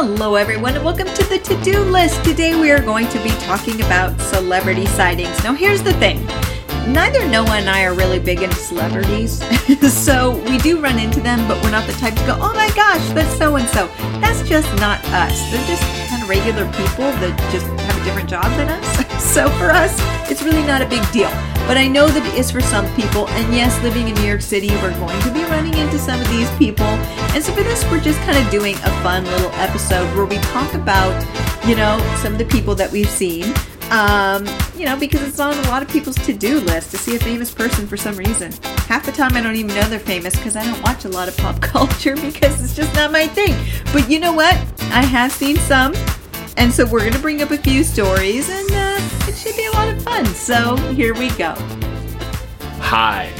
Hello, everyone, and welcome to the to do list. Today, we are going to be talking about celebrity sightings. Now, here's the thing neither Noah and I are really big into celebrities, so we do run into them, but we're not the type to go, oh my gosh, that's so and so. That's just not us. They're just kind of regular people that just have a different job than us. So for us, it's really not a big deal. But I know that it is for some people, and yes, living in New York City, we're going to be running into some of these people. And so for this, we're just kind of doing a fun little episode where we talk about, you know, some of the people that we've seen um, you know, because it's on a lot of people's to-do list to see a famous person for some reason. Half the time I don't even know they're famous because I don't watch a lot of pop culture because it's just not my thing. But you know what? I have seen some. And so we're going to bring up a few stories and uh, should be a lot of fun. So here we go. Hi,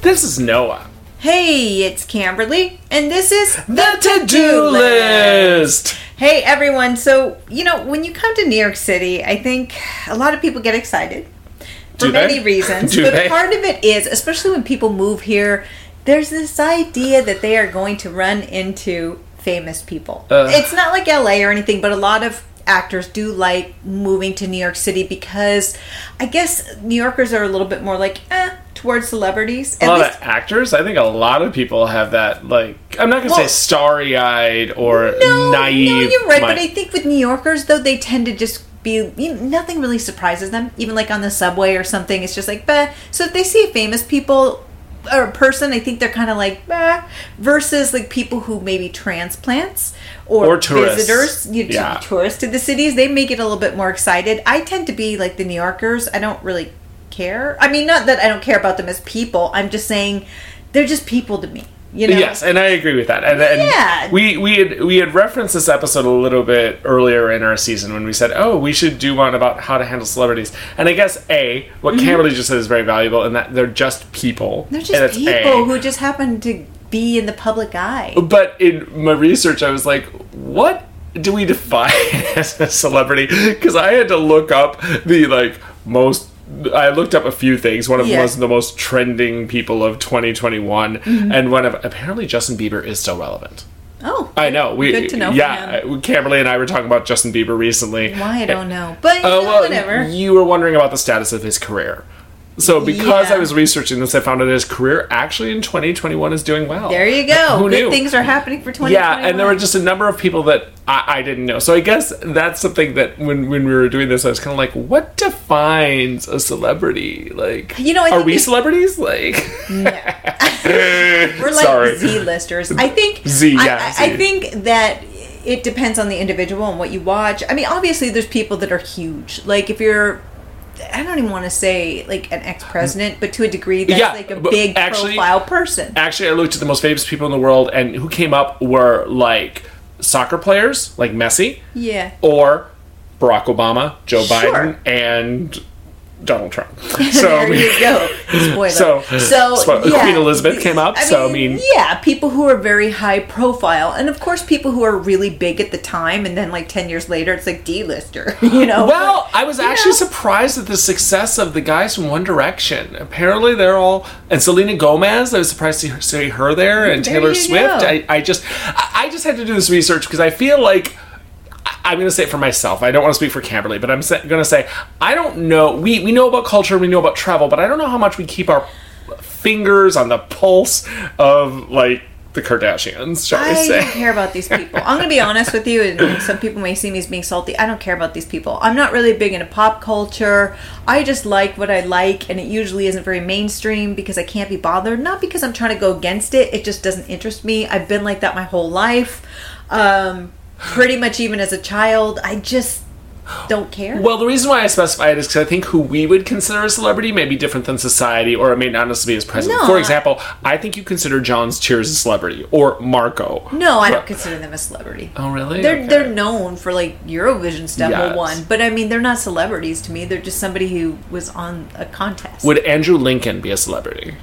this is Noah. Hey, it's Camberley, and this is The To Do List. Hey everyone, so you know, when you come to New York City, I think a lot of people get excited for Do they? many reasons. Do but they? part of it is, especially when people move here, there's this idea that they are going to run into famous people. Ugh. it's not like LA or anything, but a lot of actors do like moving to New York City because I guess New Yorkers are a little bit more like, eh, towards celebrities. A At lot least of actors, I think a lot of people have that, like, I'm not to Well- say starry eyed or no, naive. No, you're right. But I think with New Yorkers, though, they tend to just be you know, nothing really surprises them. Even like on the subway or something, it's just like, bah. So if they see famous people or a person, I think they're kind of like, bah. Versus like people who maybe transplants or, Or tourists. visitors, you know, Yeah. tourists to the cities, they may get a little bit more excited. I tend to be like the New Yorkers. I don't really care. I mean, not that I don't care about them as people. I'm just saying they're just people to me. You know? Yes, and I agree with that. And, and Yeah. we we had we had referenced this episode a little bit earlier in our season when we said, "Oh, we should do one about how to handle celebrities." And I guess a what Camberley just said is very valuable, in that they're just people. Mm-hmm. They're just it's A. people who just happen to be in the public eye. But in my research, I was like, what do we define as a celebrity? Because I had to look up the like most. I looked up a few things. One of them Yeah. was the most trending people of 2021, Mm-hmm. and one of apparently Justin Bieber is still relevant. Oh, I know. We Good to know Yeah, him. Camberley and I were talking about Justin Bieber recently. why I don't know, but Uh, well, whatever. you were wondering about the status of his career. So because Yeah. I was researching this, I found that his career actually in 2021 is doing well. there you go. Who Good knew? things are happening for 2021. Yeah, and there were just a number of people that I, I didn't know. So I guess that's something that when, when we were doing this, I was kind of like, what defines a celebrity? Like, You know, are we celebrities? Like, we're like. Z-listers. I think Z, yeah, I, think that it depends on the individual and what you watch. I mean, obviously, there's people that are huge. Like if you're. I don't even want to say like an ex-president, but to a degree, that's Yeah, like a big actually- profile person. actually, I looked at the most famous people in the world, and who came up were like soccer players, like Messi, Yeah. or Barack Obama, Joe Sure. Biden, and Donald Trump. So there you go. Spoiler. So- so Spoiler- yeah. Queen Elizabeth came up, so, I mean- yeah, people who are very high profile, and of course, people who are really big at the time, and then like ten years later, it's like D-lister. You know. Well, I was actually know. surprised at the success of the guys from One Direction. Apparently, they're all and Selena Gomez. I was surprised to see her there, and There Taylor Swift. I, I just, I I just had to do this research because I feel like. I'm going to say it for myself. I don't want to speak for Camberley, but I'm going to say I don't know. We we know about culture, we know about travel, but I don't know how much we keep our fingers on the pulse of like the Kardashians, shall we I say? I don't care about these people. I'm going to be honest with you, and some people may see me as being salty. I don't care about these people. I'm not really big into pop culture. I just like what I like, and it usually isn't very mainstream because I can't be bothered. Not because I'm trying to go against it. It just doesn't interest me. I've been like that my whole life. Um, pretty much even as a child. I just don't care. Well, the reason why I specify it is because I think who we would consider a celebrity may be different than society, or it may not necessarily be as president. No. For example, I think you consider John's Cheers a celebrity, or Marco. no, I don't consider them a celebrity. Oh, really? They're Okay. they're known for like Eurovision stuff. Yes. One, but I mean they're not celebrities to me. They're just somebody who was on a contest. Would Andrew Lincoln be a celebrity?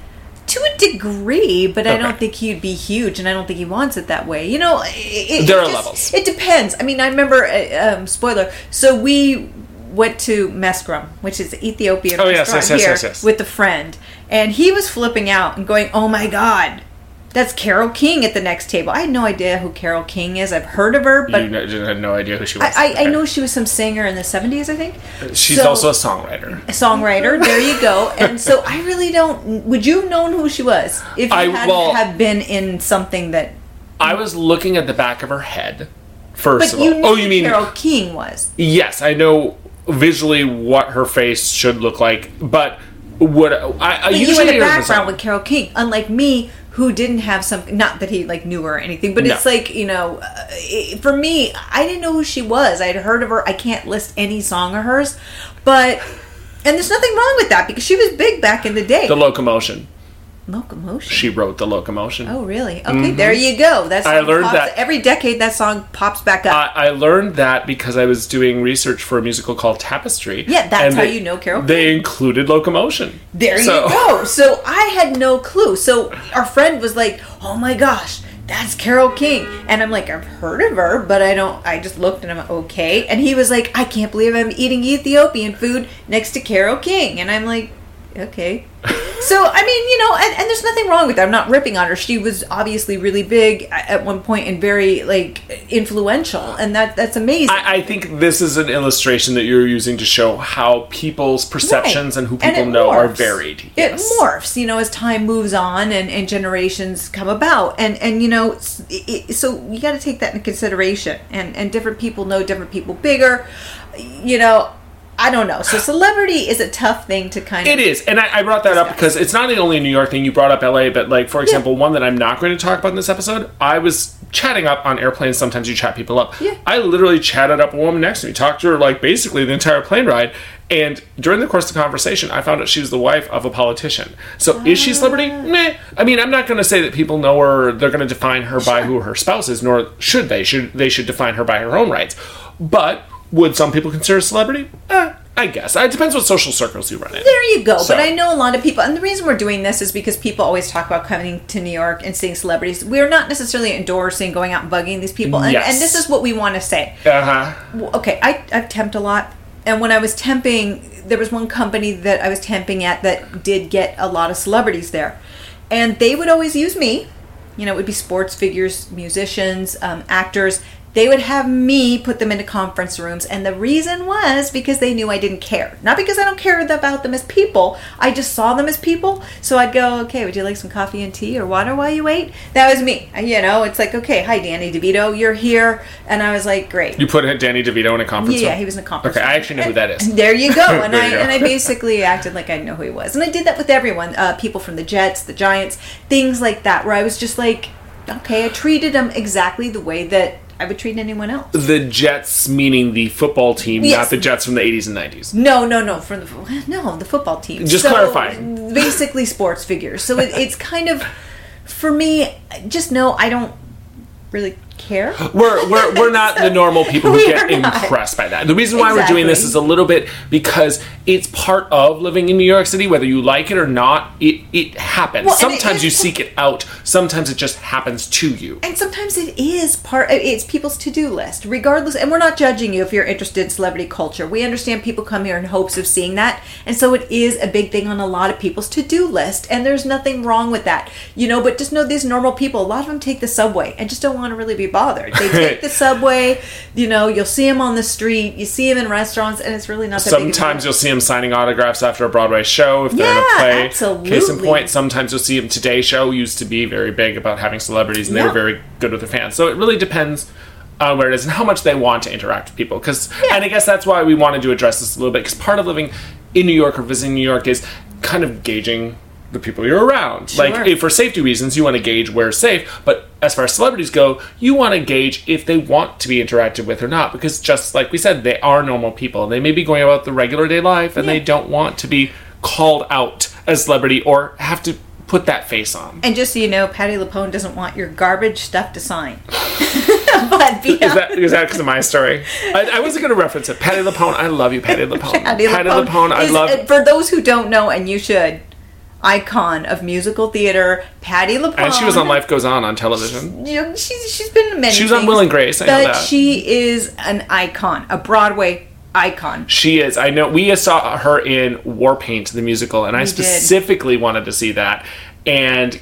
To a degree, but I don't think he'd be huge, and I don't think he wants it that way. You know, it, There it are just- levels. It depends. I mean, I remember. Uh, um, spoiler. So we went to Meskerem, which is Ethiopian Oh, yes, restaurant yes, yes, here, yes, yes. with a friend, and he was flipping out and going, "Oh my god." That's Carole King at the next table. I had no idea who Carole King is. I've heard of her, but you had no idea who she was. I, I, I know she was some singer in the 70s, I think. She's So- also a songwriter. a songwriter. There you go. And so I really don't. Would you have known who she was if you I- had well- have been in something that? I was looking at the back of her head. First But of you all, oh, knew oh, you mean Carole King was. yes? I know visually what her face should look like, but what I? I But you usually in the background with Carole King, unlike me, who didn't have some. Not that he like knew her or anything, but it's like you know, uh, it- for me, I didn't know who she was. I had heard of her. I can't list any song of hers, but. And there's nothing wrong with that because she was big back in the day. the locomotion. Locomotion. She wrote the locomotion. Oh, really? Okay, mm-hmm. there you go. That's I learned that- every decade. That song pops back up. I, I learned that because I was doing research for a musical called Tapestry. Yeah, that's how they- you know Carole They included locomotion. There So- you go. So I had no clue. So our friend was like, "Oh my gosh, that's Carole King," and I'm like, "I've heard of her, but I don't." I just looked and I'm like, okay. And he was like, "I can't believe I'm eating Ethiopian food next to Carole King," and I'm like, "Okay." so I mean, you know, and, and there's nothing wrong with that. I'm not ripping on her. She was obviously really big at one point and very like influential, and that that's amazing. I, I think this is an illustration that you're using to show how people's perceptions Right. and who people it know are morphs. varied. It morphs, you know, as time moves on and, and generations come about, and and you know, it- so you got to take that into consideration. And and different people know different people bigger, you know. I don't know. So celebrity is a tough thing to kind of. It is, and I, I brought that up because it's not the only a New York thing. You brought up LA, but like for example, one that I'm not going to talk about in this episode. I was chatting up on airplanes. Sometimes you chat people up. Yeah. I literally chatted up a woman next to me, talked to her like basically the entire plane ride. And during the course of the conversation, I found out she was the wife of a politician. So is she a celebrity? Ah. Meh. I mean, I'm not going to say that people know her. They're going to define her by who her spouse is, nor should they. Should they should define her by her own rights. But would some people consider a celebrity? Eh, I guess it depends what social circles you run in. There you go. So- But I know a lot of people, and the reason we're doing this is because people always talk about coming to New York and seeing celebrities. We're not necessarily endorsing going out and bugging these people, and, Yes. and this is what we want to say. Uh huh. Okay, I, I've temped a lot. And when I was temping, there was one company that I was temping at that did get a lot of celebrities there. And they would always use me. You know, it would be sports figures, musicians, um, actors. They would have me put them into conference rooms. And the reason was because they knew I didn't care. Not because I don't care about them as people. I just saw them as people. So I'd go, okay, would you like some coffee and tea or water while you wait? That was me. You know, it's like, okay, hi, Danny DeVito, you're here. And I was like, great. You put Danny DeVito in a conference Yeah, room? he was in a conference. Okay, I actually know who that is. There you go. And I go. and I basically acted like I know who he was, and I did that with everyone. Uh, people from the Jets, the Giants, things like that, where I was just like, okay, I treated them exactly the way that I would treat anyone else. The Jets, meaning the football team, Yes. not the Jets from the 80s and 90s. No, no, no. From the no, the football team. Just clarifying. Basically, sports figures. So it, it's kind of for me. Just know I don't really care. We're, we're, we're not the normal people who get impressed by that. The reason why we're doing this is a little bit because it's part of living in New York City, whether you like it or not. It, it happens. Well, and it sometimes is- you seek it out, sometimes it just happens to you. And sometimes it is part. It's people's to-do list, regardless. And we're not judging you if you're interested in celebrity culture. We understand people come here in hopes of seeing that, and so it is a big thing on a lot of people's to-do list. And there's nothing wrong with that, you know. But just know these normal people. A lot of them take the subway and just don't want to really be bothered. They take the subway. You know, you'll see them on the street. You see them in restaurants, and it's really not that big. Sometimes you'll see them signing autographs after a Broadway show if they're in a play. absolutely. Case in point, sometimes you'll see them. Today Show used to be very big about having celebrities, and they were very good with their fans. So it really depends on where it is and how much they want to interact with people. Because, and I guess that's why we wanted to address this a little bit. Because part of living in New York or visiting New York is kind of gauging the people you're around. Sure. Like, if for safety reasons, you want to gauge where's safe. But as far as celebrities go, you want to gauge if they want to be interacted with or not. Because just like we said, they are normal people. They may be going about the regular day life and they don't want to be called out as celebrity or have to put that face on. And just so you know, Patti LuPone doesn't want your garbage stuff to sign. but beyond Is that is that because of my story? I, I wasn't going to reference it. Patti LuPone, I love you, Patti LuPone. Patti LuPone, I is, love. uh, For those who don't know, and you should, icon of musical theater, Patti LuPone. and she was on Life Goes On on television. You know, she's she's been in many. She was on things, Will and Grace, I know but that. she is an icon, a Broadway icon. She is. I know. We saw her in War Paint, the musical, and I We did. specifically wanted to see that. And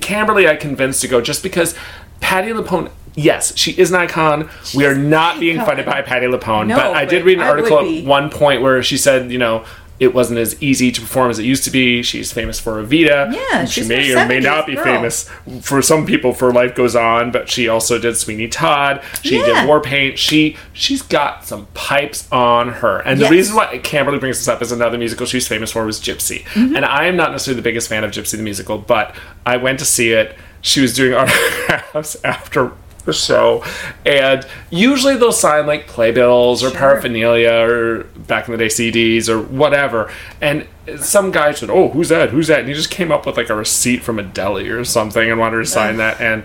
Camberley, I convinced to go just because Patti LuPone. Yes, she is an icon. we are not being icon. funded by Patti LuPone, No, but I did read an I article at one point where she said, you know, it wasn't as easy to perform as it used to be. She's famous for Evita. Yeah, she may or may not be girl. famous for some people for Life Goes On, but she also did Sweeney Todd. She Yeah. did War Paint. She she's got some pipes on her. And Yes. the reason why Camberley brings this up is another musical she's famous for was Gypsy. Mm-hmm. And I am not necessarily the biggest fan of Gypsy the musical, but I went to see it. She was doing autographs after the show, and usually they'll sign like playbills or Sure. paraphernalia or back in the day CDs or whatever. And some guy said, "Oh, who's that? Who's that?" And he just came up with like a receipt from a deli or something and wanted to sign that. And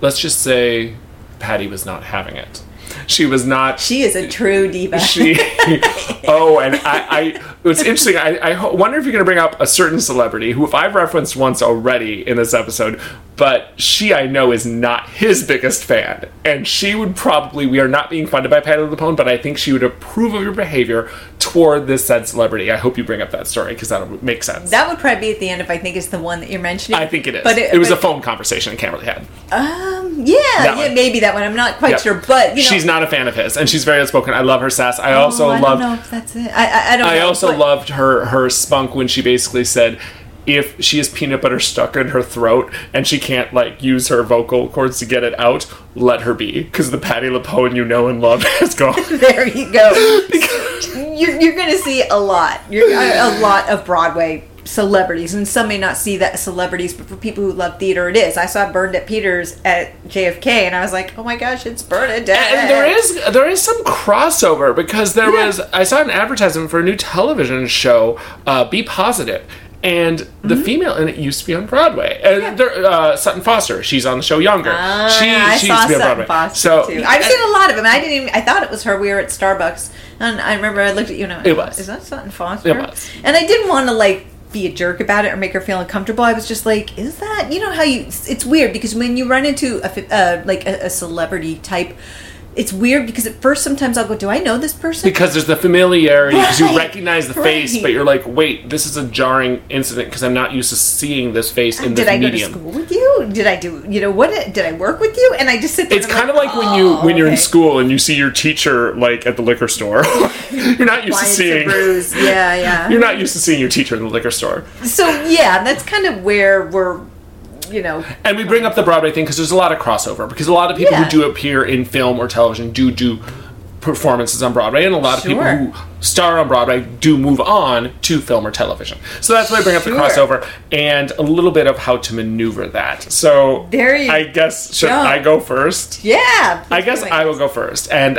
let's just say, Patti was not having it. She was not She is a true diva. she oh and i i it's interesting i i wonder if you're going to bring up a certain celebrity who if i've referenced once already in this episode but she i know is not his biggest fan and she would probably we are not being funded by Patti LuPone, but i think she would approve of your behavior toward this said celebrity i hope you bring up that story because that'll make sense that would probably be at the end if I think it's the one that you're mentioning. I think it is. But it, was but- a phone conversation that Camberley had. Um, yeah, That yeah, one. maybe that one. I'm not quite Yep. sure, but you know, She's not a fan of his, and she's very outspoken. I love her sass. I Oh, also I love don't know if that's it. I I, I don't. I know, also loved her her spunk when she basically said if she has peanut butter stuck in her throat and she can't like use her vocal cords to get it out, let her be because the Patti LuPone you know and love has gone. There you go. you're you're going to see a lot. You're a lot of Broadway celebrities, and some may not see that celebrities, but for people who love theater, it is. I saw Bernadette Peters at JFK, and I was like, oh my gosh, it's Bernadette. And there is there is some crossover because there Yeah. was I saw an advertisement for a new television show, uh, B Positive. And the Mm-hmm. female in it used to be on Broadway. And there, uh, Sutton Foster, she's on the show Younger. Ah, she I she saw used to be on Sutton Broadway. Foster so too. I've seen a lot of them. I didn't even. I thought it was her. We were at Starbucks, and I remember I looked at you and I went, It was. Is that Sutton Foster? It was. And I didn't want to like be a jerk about it or make her feel uncomfortable. I was just like, is that you know how you? It's weird because when you run into a uh, like a, a celebrity type. It's weird because at first sometimes I'll go, "Do I know this person?" because there's the familiarity because you recognize the face but you're like wait this is a jarring incident because i'm not used to seeing this face in this medium. did I go to school with you? Did I do? You know what? Did I work with you? And I just sit there. it's kind of like when you "Oh, when you're in oh, school and you see your teacher like at the liquor store you're not used to seeing. Yeah, yeah. you're not used to seeing your teacher in the liquor store So yeah, that's kind of where we're, you know, and we bring up the broadway thing because there's a lot of crossover because a lot of people Yeah. who do appear in film or television do do performances on broadway and a lot of people who star on broadway do move on to film or television so that's why i bring up the crossover and a little bit of how to maneuver that so There you i guess should go. i go first yeah. I guess I will go first. And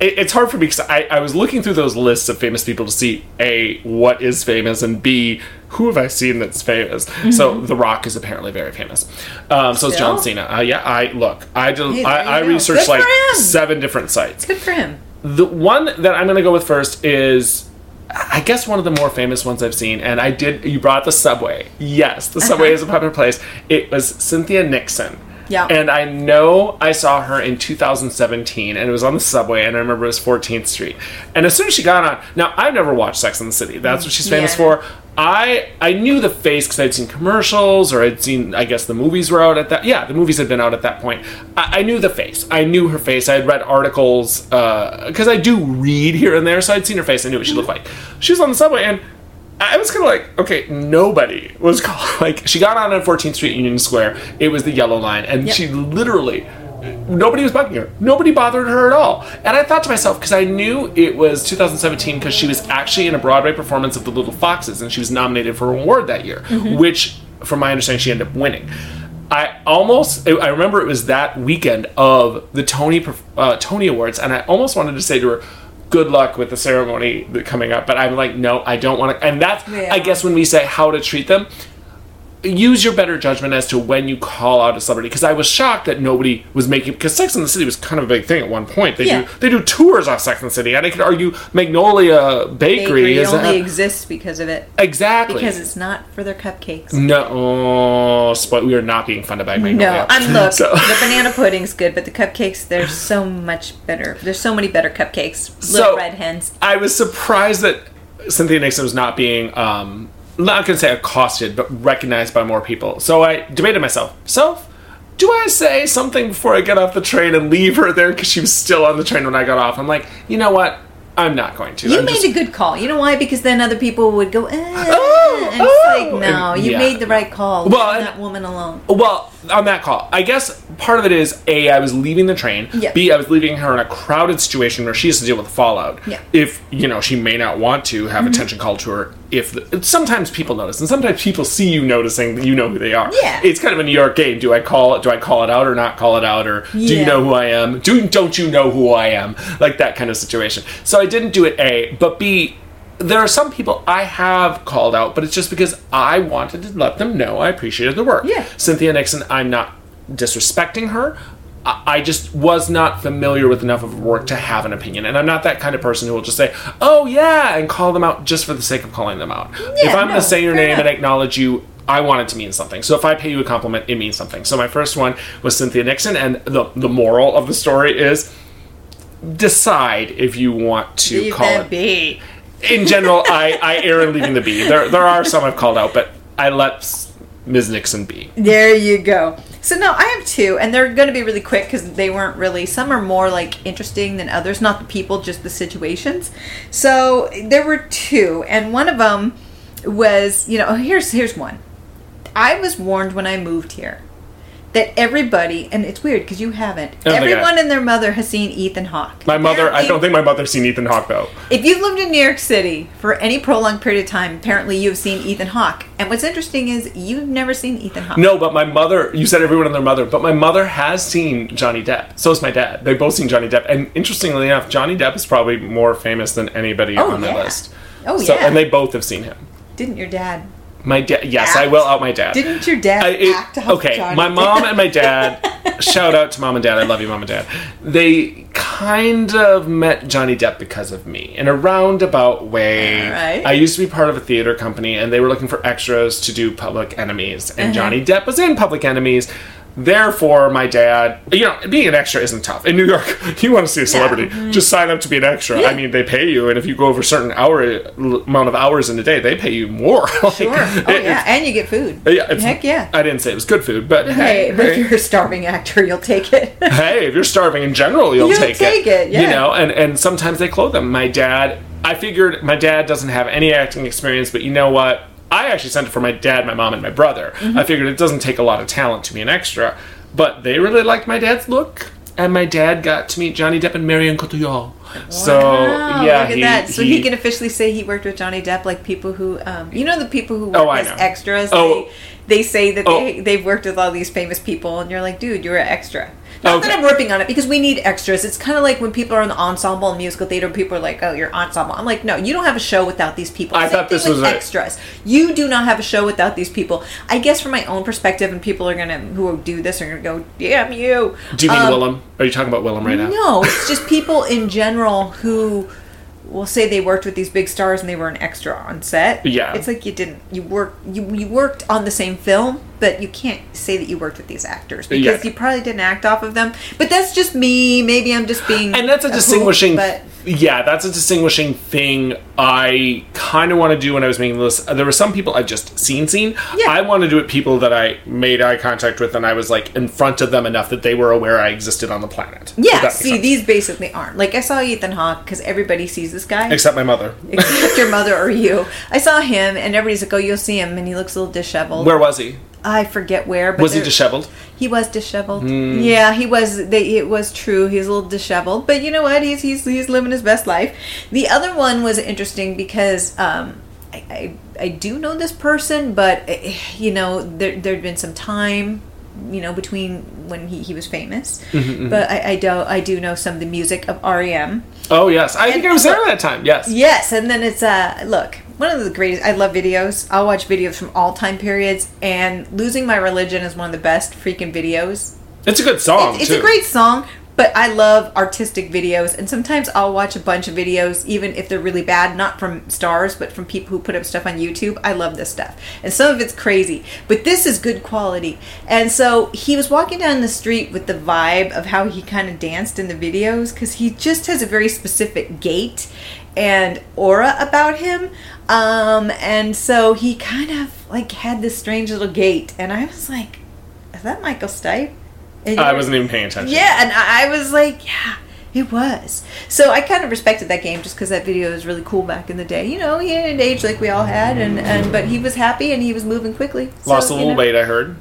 it, it's hard for me because I, I was looking through those lists of famous people to see A, what is famous, and B, who have I seen that's famous? So The Rock is apparently very famous. Um, so is John Mm-hmm. Cena. Uh, yeah, I look, I, did, Hey, I, I researched like seven different sites. Good for him. The one that I'm going to go with first is. I guess one of the more famous ones I've seen, and I did. You brought the subway. Yes, the subway is a popular place. It was Cynthia Nixon. Yeah. And I know I saw her in 2017, and it was on the subway, and I remember it was 14th Street. And as soon as she got on, now I've never watched Sex and the City. That's what she's famous Yeah. for. I I knew the face because I'd seen commercials, or I'd seen. I guess the movies were out at that. Yeah, the movies had been out at that point. I, I knew the face. I knew her face. I had read articles uh, because I do read here and there, so I'd seen her face. I knew what she looked mm-hmm. like. She was on the subway, and I was kind of like, okay, nobody was called. Like, she got on at 14th Street Union Square. It was the yellow line, and Yep. she literally, nobody was bugging her. Nobody bothered her at all. And I thought to myself, because I knew it was 2017, because she was actually in a Broadway performance of The Little Foxes, and she was nominated for an award that year, which, from my understanding, she ended up winning. I almost, I remember it was that weekend of the Tony uh, Tony Awards, and I almost wanted to say to her, "Good luck with the ceremony coming up," but I'm like, no, I don't want to. And that's, Yeah. I guess, when we say how to treat them, use your better judgment as to when you call out a celebrity. Because I was shocked that nobody was making because Sex and the City was kind of a big thing at one point. They Yeah. do they do tours off Sex and the City, and I could argue Magnolia Bakery, Bakery is only a- exists because of it. exactly Because it's not for their cupcakes. no. Oh, spoil- we are not being funded by Magnolia. No, I'm look. So- The banana pudding's good, but the cupcakes they're so much better. There's so many better cupcakes. Little So- red hens. I was surprised that Cynthia Nixon was not being um, not gonna say accosted, but recognized by more people. So I debated myself. Self, do I say something before I get off the train and leave her there because she was still on the train when I got off? I'm like, you know what? I'm not going to. You I'm made just- a good call. You know why? Because then other people would go, eh, Oh, and it's oh, like, no, and- you yeah. made the right call. Well, Leave that woman alone. Well, on that call, I guess part of it is a I was leaving the train. Yeah. B I was leaving her in a crowded situation where she has to deal with the fallout. Yeah. Mm-hmm. If you know she may not want to have attention called to her. If the, sometimes people notice, and sometimes people see you noticing that you know who they are. Yeah. It's kind of a New York game. Do I call it? Do I call it out or not call it out? Or do you know who I am? Do don't you know who I am? Like that kind of situation. So I didn't do it. A, but B there are some people I have called out, but it's just because I wanted to let them know I appreciated the work. Yeah. Cynthia Nixon, I'm not disrespecting her. I just was not familiar with enough of her work to have an opinion. And I'm not that kind of person who will just say, oh, yeah, and call them out just for the sake of calling them out. if I'm no, going to say your name and acknowledge you, I want it to mean something. So if I pay you a compliment, it means something. So my first one was Cynthia Nixon. And the, the moral of the story is decide if you want to Leave call it be. In general, I, I err in leaving the B. There, there are some I've called out, but I let Ms. Nixon be. There you go. So no, I have two, and they're going to be really quick because they weren't really. Some are more like interesting than others. Not the people, just the situations. So there were two, and one of them was, you know, here's here's one. I was warned when I moved here that everybody, and it's weird because you haven't. Oh, everyone and their mother has seen Ethan Hawke. My mother, I don't think my mother's seen Ethan Hawke though. If you've lived in New York City for any prolonged period of time, apparently you've seen Ethan Hawke. And what's interesting is you've never seen Ethan Hawke. No, but my mother, you said everyone and their mother, but my mother has seen Johnny Depp. So has my dad. They've both seen Johnny Depp. And interestingly enough, Johnny Depp is probably more famous than anybody Oh, on yeah. list. Oh So, yeah. and they both have seen him. Didn't your dad? My dad, yes, I will out my dad. Didn't your dad I- it- act out okay, my mom and my dad. shout out to mom and dad. I love you, mom and dad. They kind of met Johnny Depp because of me in a roundabout way. Alright. I used to be part of a theater company, and they were looking for extras to do Public Enemies, and Uh-huh. Johnny Depp was in Public Enemies. Therefore, my dad, you know, being an extra isn't tough. In New York, you want to see a celebrity, mm-hmm. just sign up to be an extra. I mean, they pay you, and if you go over a certain hour amount of hours in a day, they pay you more. Like, Sure. Oh it- yeah, and you get food. Uh, yeah, it's, Heck yeah. I didn't say it was good food, but Hey, hey, but if you're a starving actor, you'll take it. hey, if you're starving in general, you'll, You'll take, take it, yeah. You know, and and sometimes they clothe them. My dad, I figured my dad doesn't have any acting experience, but you know what? I actually sent it for my dad, my mom, and my brother. Mm-hmm. I figured it doesn't take a lot of talent to be an extra, but they really liked my dad's look. And my dad got to meet Johnny Depp and Marion Cotillard. So yeah, look at he, that. So he, he- can officially say he worked with Johnny Depp, like people who, um, you know, the people who work Oh, as extras. Oh. They, they say that Oh. they they've worked with all these famous people, and you're like, dude, you're an extra. Not Okay. that I'm ripping on it because we need extras. It's kind of like when people are in the ensemble in musical theater. People are like, "Oh, you're ensemble." I'm like, "No, you don't have a show without these people." I Same thought this was a- extras. You do not have a show without these people. I guess from my own perspective, and people are gonna who do this are gonna go, "Damn you!" Do you mean Um, Willem? Are you talking about Willem right now? no, it's just people in general who will say they worked with these big stars and they were an extra on set. Yeah. It's like you didn't you work you, you worked on the same film, but you can't say that you worked with these actors because Yeah. you probably didn't act off of them. But that's just me. Maybe I'm just being and that's a hoop, distinguishing but yeah that's a distinguishing thing i kind of want to do when i was making this uh, there were some people i've just seen seen Yeah. i want to do it people that i made eye contact with and i was like in front of them enough that they were aware i existed on the planet yeah, see, sense. these basically aren't. Like I saw Ethan Hawke because everybody sees this guy. except my mother except your mother or you. I saw him, and everybody's like, "Oh, you'll see him," and he looks a little disheveled. where was he I forget where, but was he disheveled He was disheveled. Hmm. Yeah, he was. They, it was true. He's a little disheveled, but you know what? He's he's he's living his best life. The other one was interesting because um, I, I I do know this person, but eh, you know there there'd been some time. You know, between when he, he was famous, Mm-hmm, but I, I do I do know some of the music of REM. oh yes i think i was there at that time yes Yes, and then it's uh look, one of the greatest I love videos. I'll watch videos from all time periods and Losing My Religion is one of the best freaking videos. it's a good song It's, it's too a great song. but I love artistic videos, and sometimes I'll watch a bunch of videos, even if they're really bad, not from stars, but from people who put up stuff on YouTube. I love this stuff, and some of it's crazy, but this is good quality. And so he was walking down the street with the vibe of how he kind of danced in the videos, because he just has a very specific gait and aura about him. Um, and so he kind of like had this strange little gait, and I was like, "Is that Michael Stipe?" And I wasn't even paying attention. yeah, and I was like, yeah, it was. So I kind of respected that game just because that video was really cool back in the day. You know, he had an age like we all had, and, and but he was happy and he was moving quickly. So, Lost a you little know. weight, I heard.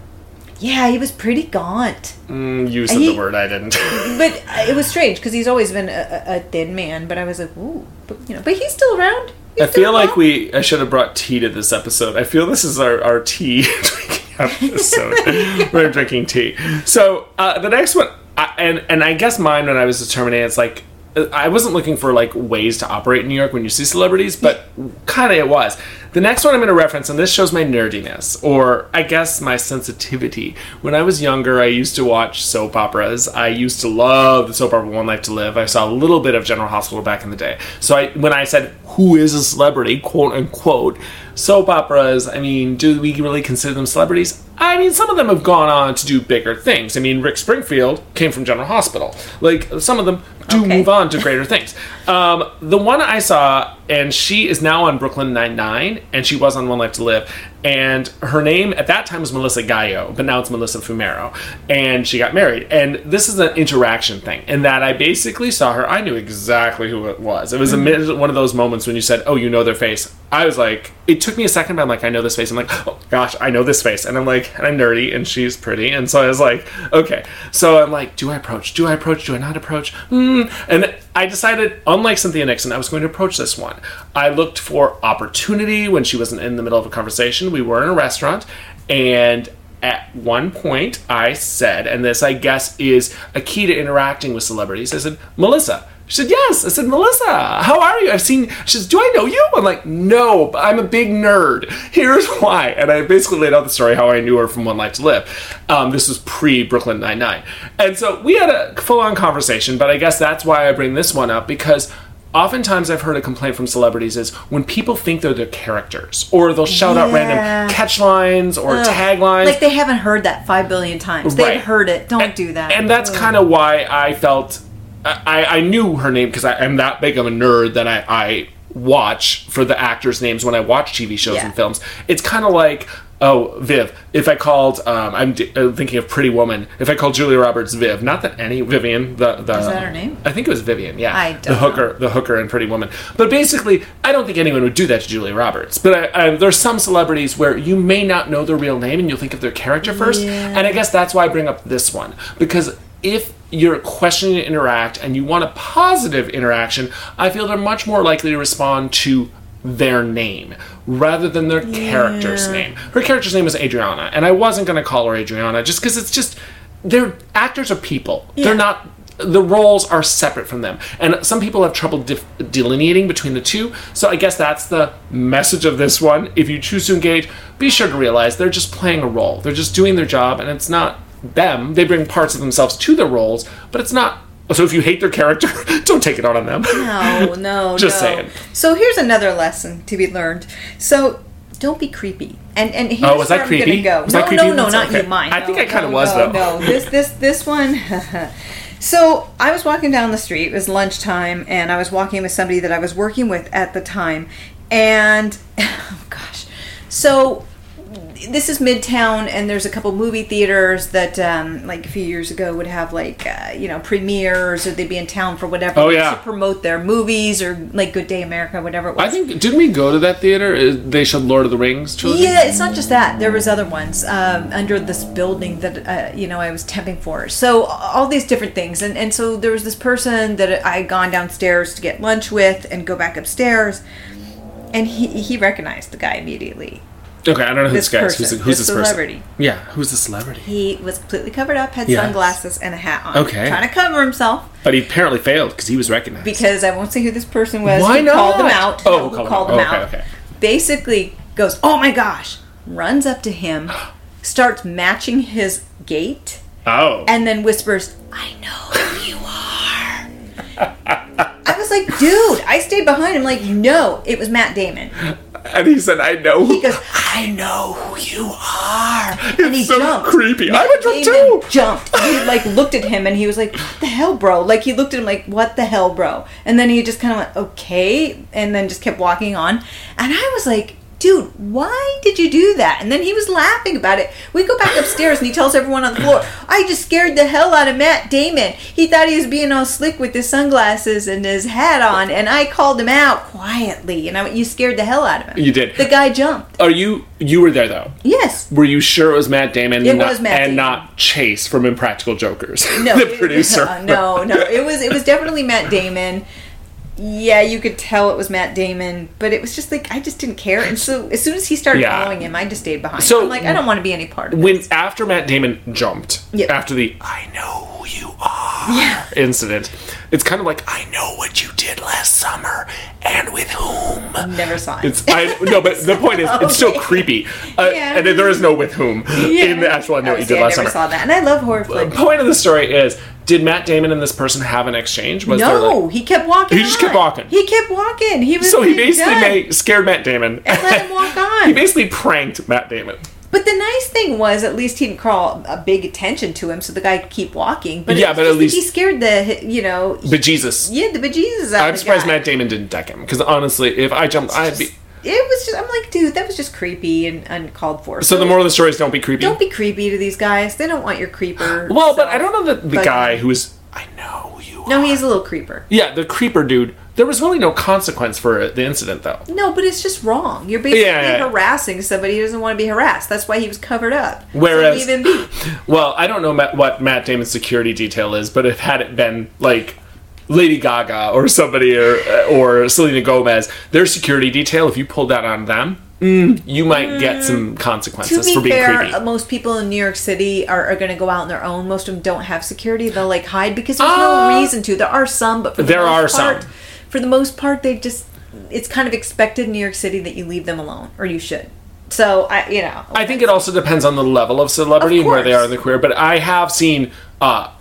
Yeah, he was pretty gaunt, Mm, you said He- the word, I didn't. but it was strange because he's always been a, a, thin man. But I was like, ooh, but you know, but he's still around. He's I still feel like we. I should have brought tea to this episode. I feel this is our, our tea drinking episode. We're drinking tea. So uh, the next one, I, and and I guess mine when I was determining, it's like uh, I wasn't looking for like ways to operate in New York when you see celebrities, but kind of it was. The next one I'm going to reference, and this shows my nerdiness, or I guess my sensitivity. When I was younger, I used to watch soap operas. I used to love the soap opera One Life to Live. I saw a little bit of General Hospital back in the day. So I, when I said, "Who is a celebrity?" quote unquote, soap operas. I mean, do we really consider them celebrities? I mean, some of them have gone on to do bigger things. I mean, Rick Springfield came from General Hospital. Like some of them do Okay. move on to greater things. Um, the one I saw, and she is now on Brooklyn Nine Nine, and she was on One Life to Live. And her name at that time was Melissa Gallo, but now it's Melissa Fumero. And she got married. And this is an interaction thing, in that I basically saw her. I knew exactly who it was. It was a minute, one of those moments when you said, "Oh, you know their face." I was like, it took me a second, but I'm like, I know this face. I'm like, oh gosh, I know this face. And I'm like, and I'm nerdy, and she's pretty, and so I was like, okay. So I'm like, do I approach? Do I approach? Do I not approach? Hmm. And I decided, unlike Cynthia Nixon, I was going to approach this one. I looked for opportunity when she wasn't in the middle of a conversation. We were in a restaurant, and at one point I said, and this I guess is a key to interacting with celebrities, I said, Melissa. She said, Yes. I said, Melissa, how are you? I've seen, she says, Do I know you? I'm like, No, but I'm a big nerd. Here's why. And I basically laid out the story how I knew her from One Life to Live. Um, this was pre Brooklyn Nine-Nine. And so we had a full on conversation, but I guess that's why I bring this one up because oftentimes I've heard a complaint from celebrities is when people think they're the characters or they'll shout out random catch lines or Ugh. taglines. Like they haven't heard that five billion times. Right. They've heard it. Don't And- do that. And that's kind of why I felt I, I knew her name because I'm that big of a nerd that I, I watch for the actors' names when I watch TV shows Yeah. and films. It's kind of like oh Viv. If I called, um, I'm d- uh, thinking of Pretty Woman. If I called Julia Roberts Viv, not that any Vivian the the Is that her name? I think it was Vivian. Yeah, I the don't hooker, the hooker in Pretty Woman. But basically, I don't think anyone would do that to Julia Roberts. But I, I, there's some celebrities where you may not know their real name and you'll think of their character first. Yeah. And I guess that's why I bring up this one because if you're questioning to interact and you want a positive interaction, I feel they're much more likely to respond to their name rather than their character's name. Her character's name is Adriana, and I wasn't going to call her Adriana just because it's just they're actors are people. They're not the roles are separate from them, and some people have trouble dif- delineating between the two. So I guess that's the message of this one. If you choose to engage, be sure to realize they're just playing a role. They're just doing their job, and it's not them. They bring parts of themselves to their roles, but it's not. So if you hate their character, don't take it out on them. No, no, Just no. saying. So here's another lesson to be learned. So don't be creepy. And and here's Oh, was that where I'm creepy? Gonna go. Was no, creepy? no, no, not okay. you. Mine. I think I kinda no, was, no, though. No, this this this one. so I was walking down the street. It was lunchtime, and I was walking with somebody that I was working with at the time, and oh gosh, so this is midtown and there's a couple movie theaters that um, like a few years ago would have like uh, you know premieres or they'd be in town for whatever Oh, yeah. to promote their movies or like good day america whatever it was I think didn't we go to that theater? Uh, They showed Lord of the Rings trilogy. yeah, it's not just that. There was other ones um, under this building that uh, you know I was temping for. So all these different things, and and so there was this person that I had gone downstairs to get lunch with and go back upstairs, and he he recognized the guy immediately. Okay, I don't know who this, guy is. Who's, the, who's this, this celebrity. person? Yeah, who's the celebrity? He was completely covered up, had yes. sunglasses and a hat on. Okay, trying to cover himself. But he apparently failed because he was recognized. Because I won't say who this person was. Why not? Called them out. Oh, who called, called them out. Okay, okay. Basically, goes, oh my gosh, runs up to him, starts matching his gait. Oh. And then whispers, I know who you are. I was like, dude, I stayed behind. I'm like, no, it was Matt Damon. And he said, "I know." He goes, "I know who you are." and he It's so jumped. creepy. I Matt would jump Damon too. Jumped. He like looked at him and he was like, "What the hell, bro?" Like he looked at him like, "What the hell, bro?" And then he just kind of went, "Okay," and then just kept walking on. And I was like, "Dude, why did you do that?" And then he was laughing about it. We go back upstairs and he tells everyone on the floor, "I just scared the hell out of Matt Damon. He thought he was being all slick with his sunglasses and his hat on, and I called him out quietly. And I went, "You scared the hell out of him." You did. The guy jumped. Are you? You were there though. Yes. Were you sure it was Matt Damon? It not- was Matt and Damon. not Chase from Impractical Jokers, no, the producer. no, no, it was it was definitely Matt Damon. Yeah, you could tell it was Matt Damon, but it was just like I just didn't care. And so as soon as he started Yeah. following him, I just stayed behind. So- I'm like, I don't want to be any part of it. when after Matt Damon jumped Yep. after the "I know who you are" incident, it's kind of like I know what you did last summer and with whom. Never saw it. It's I no, but the point is, it's still creepy, uh, Yeah. and there is no with whom Yeah. in the actual I know what you did I last never summer. saw that, and I love horror flicks. Point of the story is, did Matt Damon and this person have an exchange? Was there No, like, he kept walking. He just kept walking. He kept walking. He was so he basically made, scared Matt Damon And let him walk on. he basically pranked Matt Damon. But the nice thing was, at least he didn't call a big attention to him, so the guy could keep walking. But Yeah, but at least- he scared the you know But Jesus, yeah the bejesus out I'm surprised guy. Matt Damon didn't deck him because honestly, if I jumped, I'd be. It was just I'm like, dude, that was just creepy and uncalled for. So the moral of the story is don't be creepy. don't be creepy to these guys. They don't want your creeper. well, but. I don't know that the But- guy who is. I know you. No, are. he's a little creeper. Yeah, the creeper dude. There was really no consequence for the incident, though. No, but it's just wrong. You're basically Yeah, yeah. harassing somebody who doesn't want to be harassed. That's why he was covered up. Whereas- so leave be. Well, I don't know what Matt Damon's security detail is, but if had it been like Lady Gaga or somebody or or Selena Gomez, their security detail, if you pulled that on them, mm, you might get some To consequences be for being fair, creepy. most people in New York City are, are going to go out on their own. Most of them don't have security. They'll like hide because there's Uh, no reason to. There are some, but for the there most are part, some. For the most part, they just it's kind of expected in New York City that you leave them alone, or you should. So I, you know, I think it also depends on the level of celebrity Of and where they are in the career. But I have seen, uh,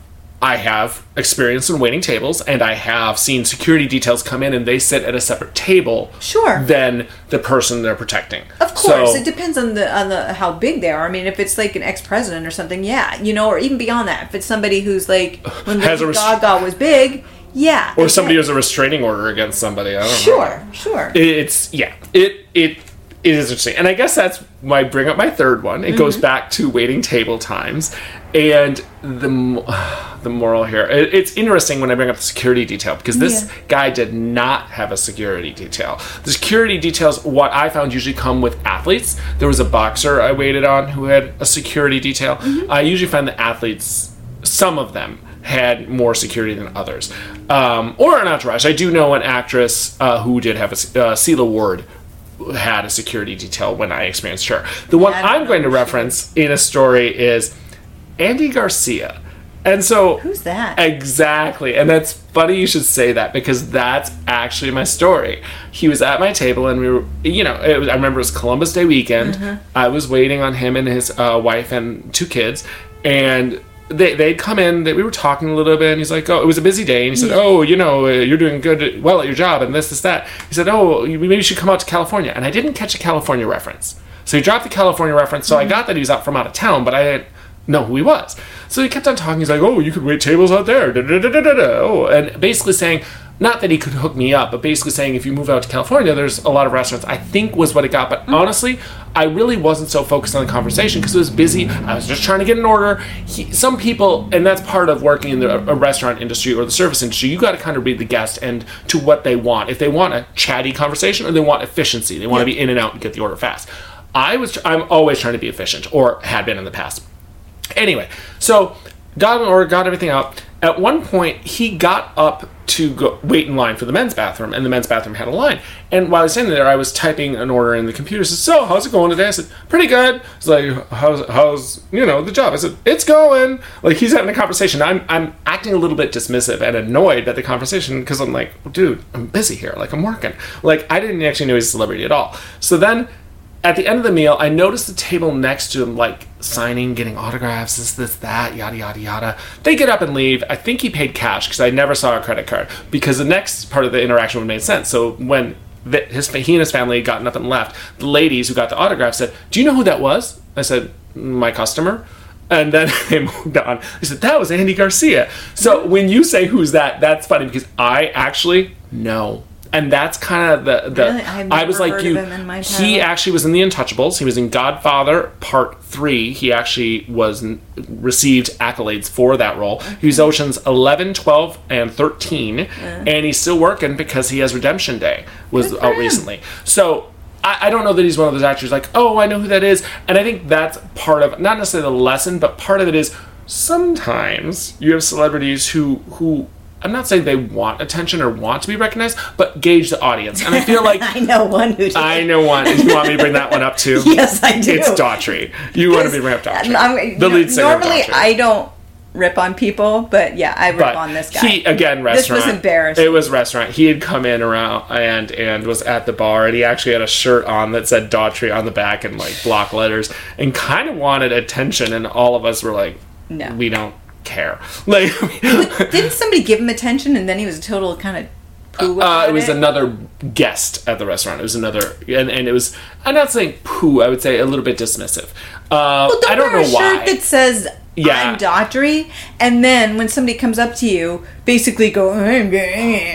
I have experience in waiting tables, and I have seen security details come in and they sit at a separate table. Sure. Than the person they're protecting. Of course, So- it depends on the on the how big they are. I mean, if it's like an ex president or something, yeah, you know, or even beyond that, if it's somebody who's like when Has Lady a res- Gaga was big, yeah, or somebody has a restraining order against somebody. I don't it. know. sure, sure. It's yeah. It it it is interesting, and I guess that's why I bring up my third one. It goes Mm-hmm. back to waiting table times, and the the moral here. It, it's interesting when I bring up the security detail because this Yeah. guy did not have a security detail. The security details, what I found, usually come with athletes. There was a boxer I waited on who had a security detail. Mm-hmm. I usually find the athletes, some of them had more security than others, um, or an entourage. I do know an actress uh, who did have a uh, Sela Ward had a security detail when I experienced her. The one Yeah, I'm going to reference in a story is Andy Garcia. And so Who's that? Exactly. And that's funny you should say that because that's actually my story. He was at my table and we were, you know, it was, I remember it was Columbus Day weekend. Mm-hmm. I was waiting on him and his uh, wife and two kids. And they, they'd come in, they, we were talking a little bit, and he's like, Oh, it was a busy day. And he said, Oh, you know, uh, you're doing good, well at your job, and this, this, that. He said, Oh, you- maybe you should come out to California. And I didn't catch a California reference. So he dropped the California reference, so I got that he was out from out of town, but I didn't know who he was. So he kept on talking. He's like, "Oh, you could wait tables out there." Da, da, da, da, da, da. Oh, and basically saying, not that he could hook me up, but basically saying, if you move out to California, there's a lot of restaurants. I think was what it got. But mm-hmm. honestly, I really wasn't so focused on the conversation because it was busy. I was just trying to get an order. He, some people, and that's part of working in the a restaurant industry or the service industry. You got to kind of read the guest and to what they want. If they want a chatty conversation or they want efficiency, they want to be in and out and get the order fast. I was. I'm always trying to be efficient, or had been in the past. Anyway, so got an order, got everything out. At one point, he got up to go wait in line for the men's bathroom, and the men's bathroom had a line. And while I was standing there, I was typing an order in the computer. Said, "So, how's it going today?" I said, "Pretty good." It's like, "How's how's you know the job?" I said, "It's going." Like he's having a conversation. I'm I'm acting a little bit dismissive and annoyed at the conversation because I'm like, "Dude, I'm busy here. Like I'm working." Like I didn't actually know he's a celebrity at all. So then at the end of the meal, I noticed the table next to him, like signing, getting autographs, this, this, that, yada, yada, yada. They get up and leave. I think he paid cash because I never saw a credit card because the next part of the interaction would made sense. So when the, his, he and his family had gotten up and left, the ladies who got the autograph said, Do you know who that was? I said, My customer. And then they moved on. They said, That was Andy Garcia. So when you say who's that, that's funny because I actually know and that's kind of the the Really? I've was like you. him in my He actually was in The Untouchables. He was in Godfather Part Three. He actually was received accolades for that role. He was Ocean's 11, 12, and 13, and he's still working because he has Redemption Day was out him. recently. So. I I don't know that he's one of those actors like, oh, I know who that is. And I think that's part of, not necessarily the lesson, but part of it is sometimes you have celebrities who, who, I'm not saying they want attention or want to be recognized, but gauge the audience. And I feel like I know one who did. I know one. Do you want me to bring that one up too? Yes, I do. It's Daughtry. You want to be bring up Daughtry. I'm- the lead singer normally. I don't rip on people, but yeah, I rip but on this guy. he again restaurant. This was embarrassing. It was restaurant. He had come in around and and was at the bar, and he actually had a shirt on that said Daughtry on the back in like block letters, and kind of wanted attention. And all of us were like, No. we don't care." Like, Didn't somebody give him attention and then he was a total kind of poo Uh, it was another guest at the restaurant. It was another, and, and it was. I'm not saying poo. I would say a little bit dismissive. Uh, Well, I don't wear know a why. shirt that says Yeah. I'm Daughtry, and then when somebody comes up to you, basically go.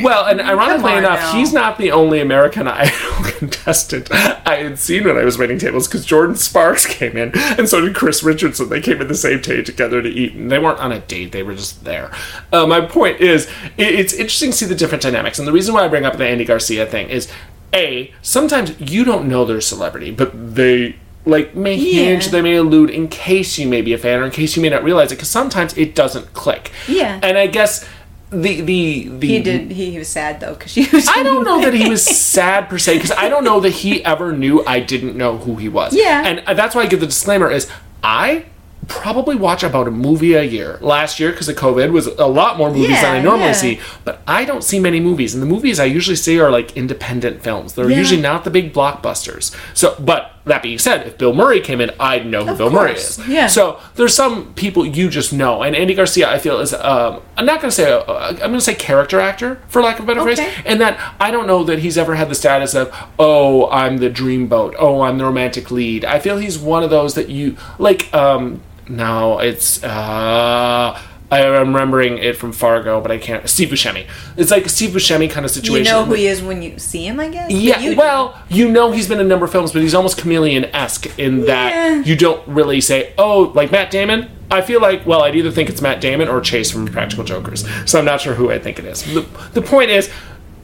Well, and ironically enough, now. he's not the only American Idol contestant I had seen when I was waiting tables because Jordin Sparks came in, and so did Chris Richardson. They came in the same day together to eat, and they weren't on a date; they were just there. Uh, my point is, it, it's interesting to see the different dynamics, and the reason why I bring up the Andy Garcia thing is, a sometimes you don't know they're a celebrity, but they. Like may Yeah. hinge, they may allude in case you may be a fan or in case you may not realize it, because sometimes it doesn't click. Yeah. and I guess the the the he did. He, he was sad though because she was. I don't know that he was sad per se because I don't know that he ever knew I didn't know who he was. Yeah. and uh, that's why I give the disclaimer is I probably watch about a movie a year. Last year because of COVID was a lot more movies than I normally yeah. see, but I don't see many movies, and the movies I usually see are like independent films. They're Yeah. usually not the big blockbusters. So, but that being said, if Bill Murray came in, I'd know who Of Bill Murray is. yeah. So there's some people you just know, and Andy Garcia, I feel is um, I'm not going to say uh, I'm going to say character actor for lack of a better phrase, and that I don't know that he's ever had the status of oh I'm the dreamboat, oh I'm the romantic lead. I feel he's one of those that you like. Um, no, it's uh. I am remembering it from Fargo, but I can't. Steve Buscemi. It's like a Steve Buscemi kind of situation. You know who he is when you see him, I guess. Yeah, you- well, you know he's been in a number of films, but he's almost chameleon esque in that Yeah. you don't really say, oh, like Matt Damon. I feel like, well, I'd either think it's Matt Damon or Chase from Practical Jokers. So I'm not sure who I think it is. The, the point is,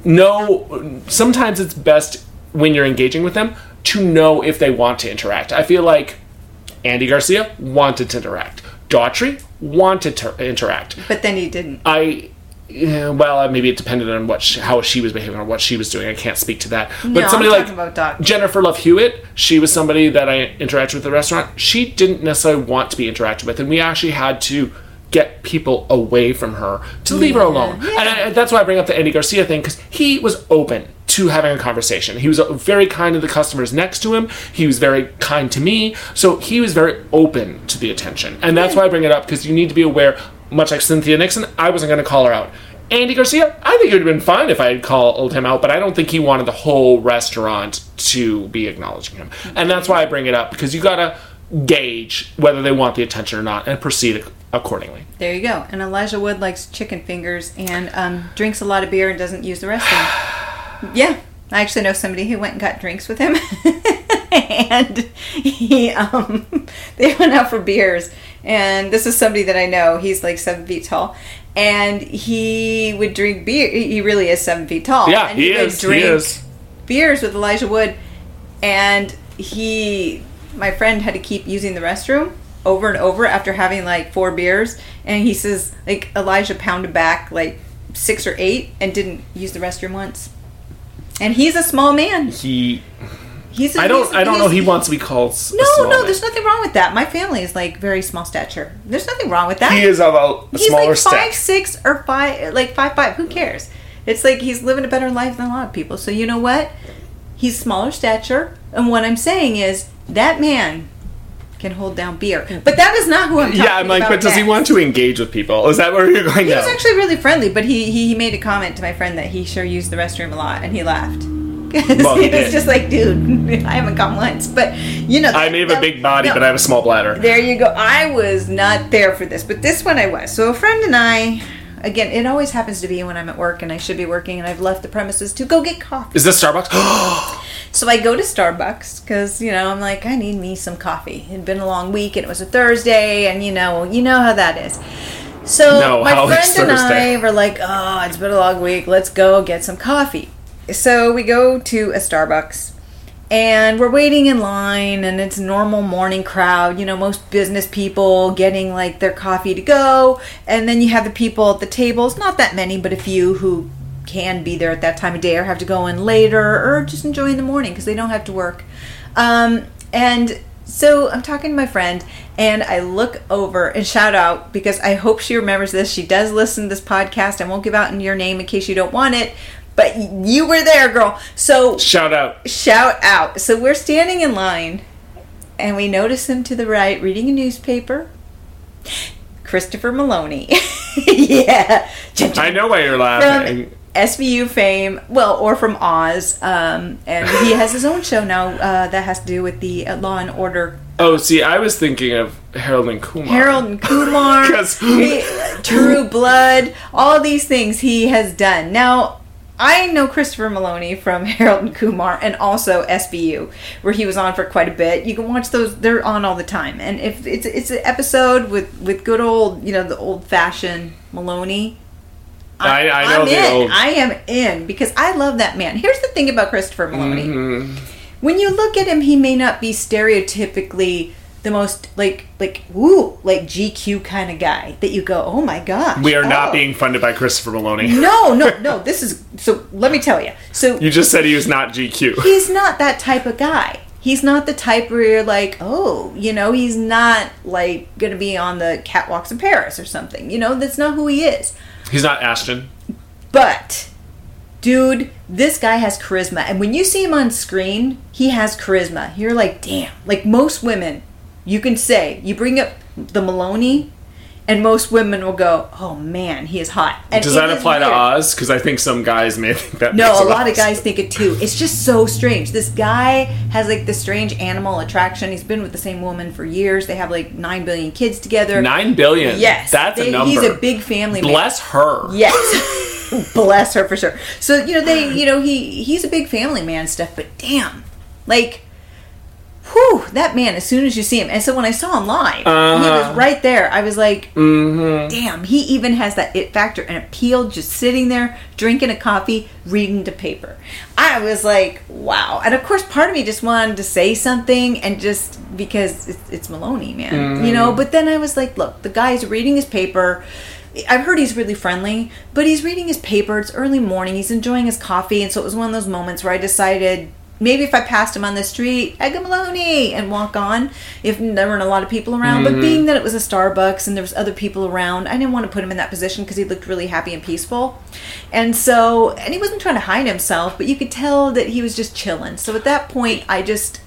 no, sometimes it's best when you're engaging with them to know if they want to interact. I feel like Andy Garcia wanted to interact, Daughtry wanted to interact. but then he didn't. I yeah, well, uh, maybe it depended on what she, how she was behaving or what she was doing. I can't speak to that. No, But somebody I'm like talking about Doc. Jennifer Love Hewitt, she was somebody that I interacted with at the restaurant. She didn't necessarily want to be interacted with, and we actually had to get people away from her to leave her alone. And I, that's why I bring up the Andy Garcia thing because he was open to having a conversation. He was uh, very kind to the customers next to him. He was very kind to me. So he was very open to the attention. And that's why I bring it up because you need to be aware, much like Cynthia Nixon, I wasn't going to call her out. Andy Garcia, I think it would have been fine if I had called him out, but I don't think he wanted the whole restaurant to be acknowledging him. And that's why I bring it up because you got to gauge whether they want the attention or not and proceed accordingly. There you go. And Elijah Wood likes chicken fingers and um, drinks a lot of beer and doesn't use the restroom. yeah, I actually know somebody who went and got drinks with him, and he um, they went out for beers. And this is somebody that I know. He's like seven feet tall, and he would drink beer. He really is seven feet tall. Yeah, and he would is. He is. beers with Elijah Wood, and he, my friend, had to keep using the restroom over and over after having like four beers, and he says like Elijah pounded back like six or eight and didn't use the restroom once. And he's a small man. He, He's. A, I don't, he's I don't know. He wants to be called. No, no, man. there's nothing wrong with that. My family is like very small stature. There's nothing wrong with that. He is of a, a He's smaller like five six or five like five five. Who cares? It's like he's living a better life than a lot of people. So you know what? He's smaller stature, and what I'm saying is that man can hold down beer. Mm. But that is not who I'm talking Yeah, I'm like, but does he want to engage with people? Is that where you're going He now? was actually really friendly, but he, he he made a comment to my friend that he sure used the restroom a lot, and he laughed. 'Cause Well, he he was just like, dude, I haven't gone once, but you know. I may have a big body, no. but I have a small bladder. There you go. I was not there for this, but this one I was. So a friend and I, again, it always happens to be when I'm at work and I should be working and I've left the premises to go get coffee. Is this Starbucks? So I go to Starbucks because you know I'm like I need me some coffee. It'd been a long week and it was a Thursday, and you know you know how that is. So No, my friend and? I were like, oh, it's been a long week. Let's go get some coffee. So we go to a Starbucks. And we're waiting in line, and it's a normal morning crowd. You know, most business people getting like their coffee to go, and then you have the people at the tables. Not that many, but a few who can be there at that time of day, or have to go in later, or just enjoy in the morning because they don't have to work. Um, and so I'm talking to my friend, and I look over and shout out because I hope she remembers this. She does listen to this podcast. I won't give out your name in case you don't want it, but you were there, girl. So Shout out. shout out. So we're standing in line, and we notice him to the right reading a newspaper. Christopher Meloni. yeah. I know why you're laughing. From SVU fame, well, or from Oz. Um, and he has his own show now uh, that has to do with the uh, Law and Order. oh, see, I was thinking of Harold and Kumar. Harold and Kumar, he- True Blood, all these things he has done. Now, I know Christopher Meloni from Harold and Kumar and also SVU, where he was on for quite a bit. You can watch those; they're on all the time. And if it's it's an episode with with good old, you know, the old fashioned Meloni, I, I know I'm the in. old. I am in because I love that man. Here's the thing about Christopher Meloni. Mhm. When you look at him, he may not be stereotypically the most like like woo like GQ kind of guy that you go, oh my gosh. We are oh. not being funded by Christopher Meloni. No, no, no. This is so. Let me tell you. So You just said he was not GQ. he's not that type of guy. He's not the type where you're like, oh, you know, he's not like gonna be on the catwalks of Paris or something. You know, that's not who he is. He's not Ashton. But, dude, this guy has charisma. And when you see him on screen, he has charisma. You're like, damn. Like most women, you can say, you bring up the Meloni, and most women will go, oh man, he is hot. And Does that apply to. Oz? Because I think some guys may think that. No, a lot of guys think it too. It's just so strange. This guy has like this strange animal attraction. He's been with the same woman for years. They have like nine billion kids together. Nine billion. Yes, that's They- a number. He's a big family. man. Bless her. Yes. Bless her for sure. So, you know, they you know, he he's a big family man stuff, but damn. Like whew, that man as soon as you see him. And so when I saw him live, he Uh-huh. was right there. I was like, Mm-hmm. damn, he even has that it factor and appeal just sitting there, drinking a coffee, reading the paper. I was like, wow. And of course, part of me just wanted to say something and just because it's, it's Meloni, man, you know. But then I was like, look, the guy's reading his paper. I've heard he's really friendly, but he's reading his paper. It's early morning. He's enjoying his coffee, and so it was one of those moments where I decided maybe if I passed him on the street, go Meloni and walk on if there weren't a lot of people around. But mm-hmm. being that it was a Starbucks and there was other people around, I didn't want to put him in that position because he looked really happy and peaceful. And so, and he wasn't trying to hide himself, but you could tell that he was just chilling. So at that point, I just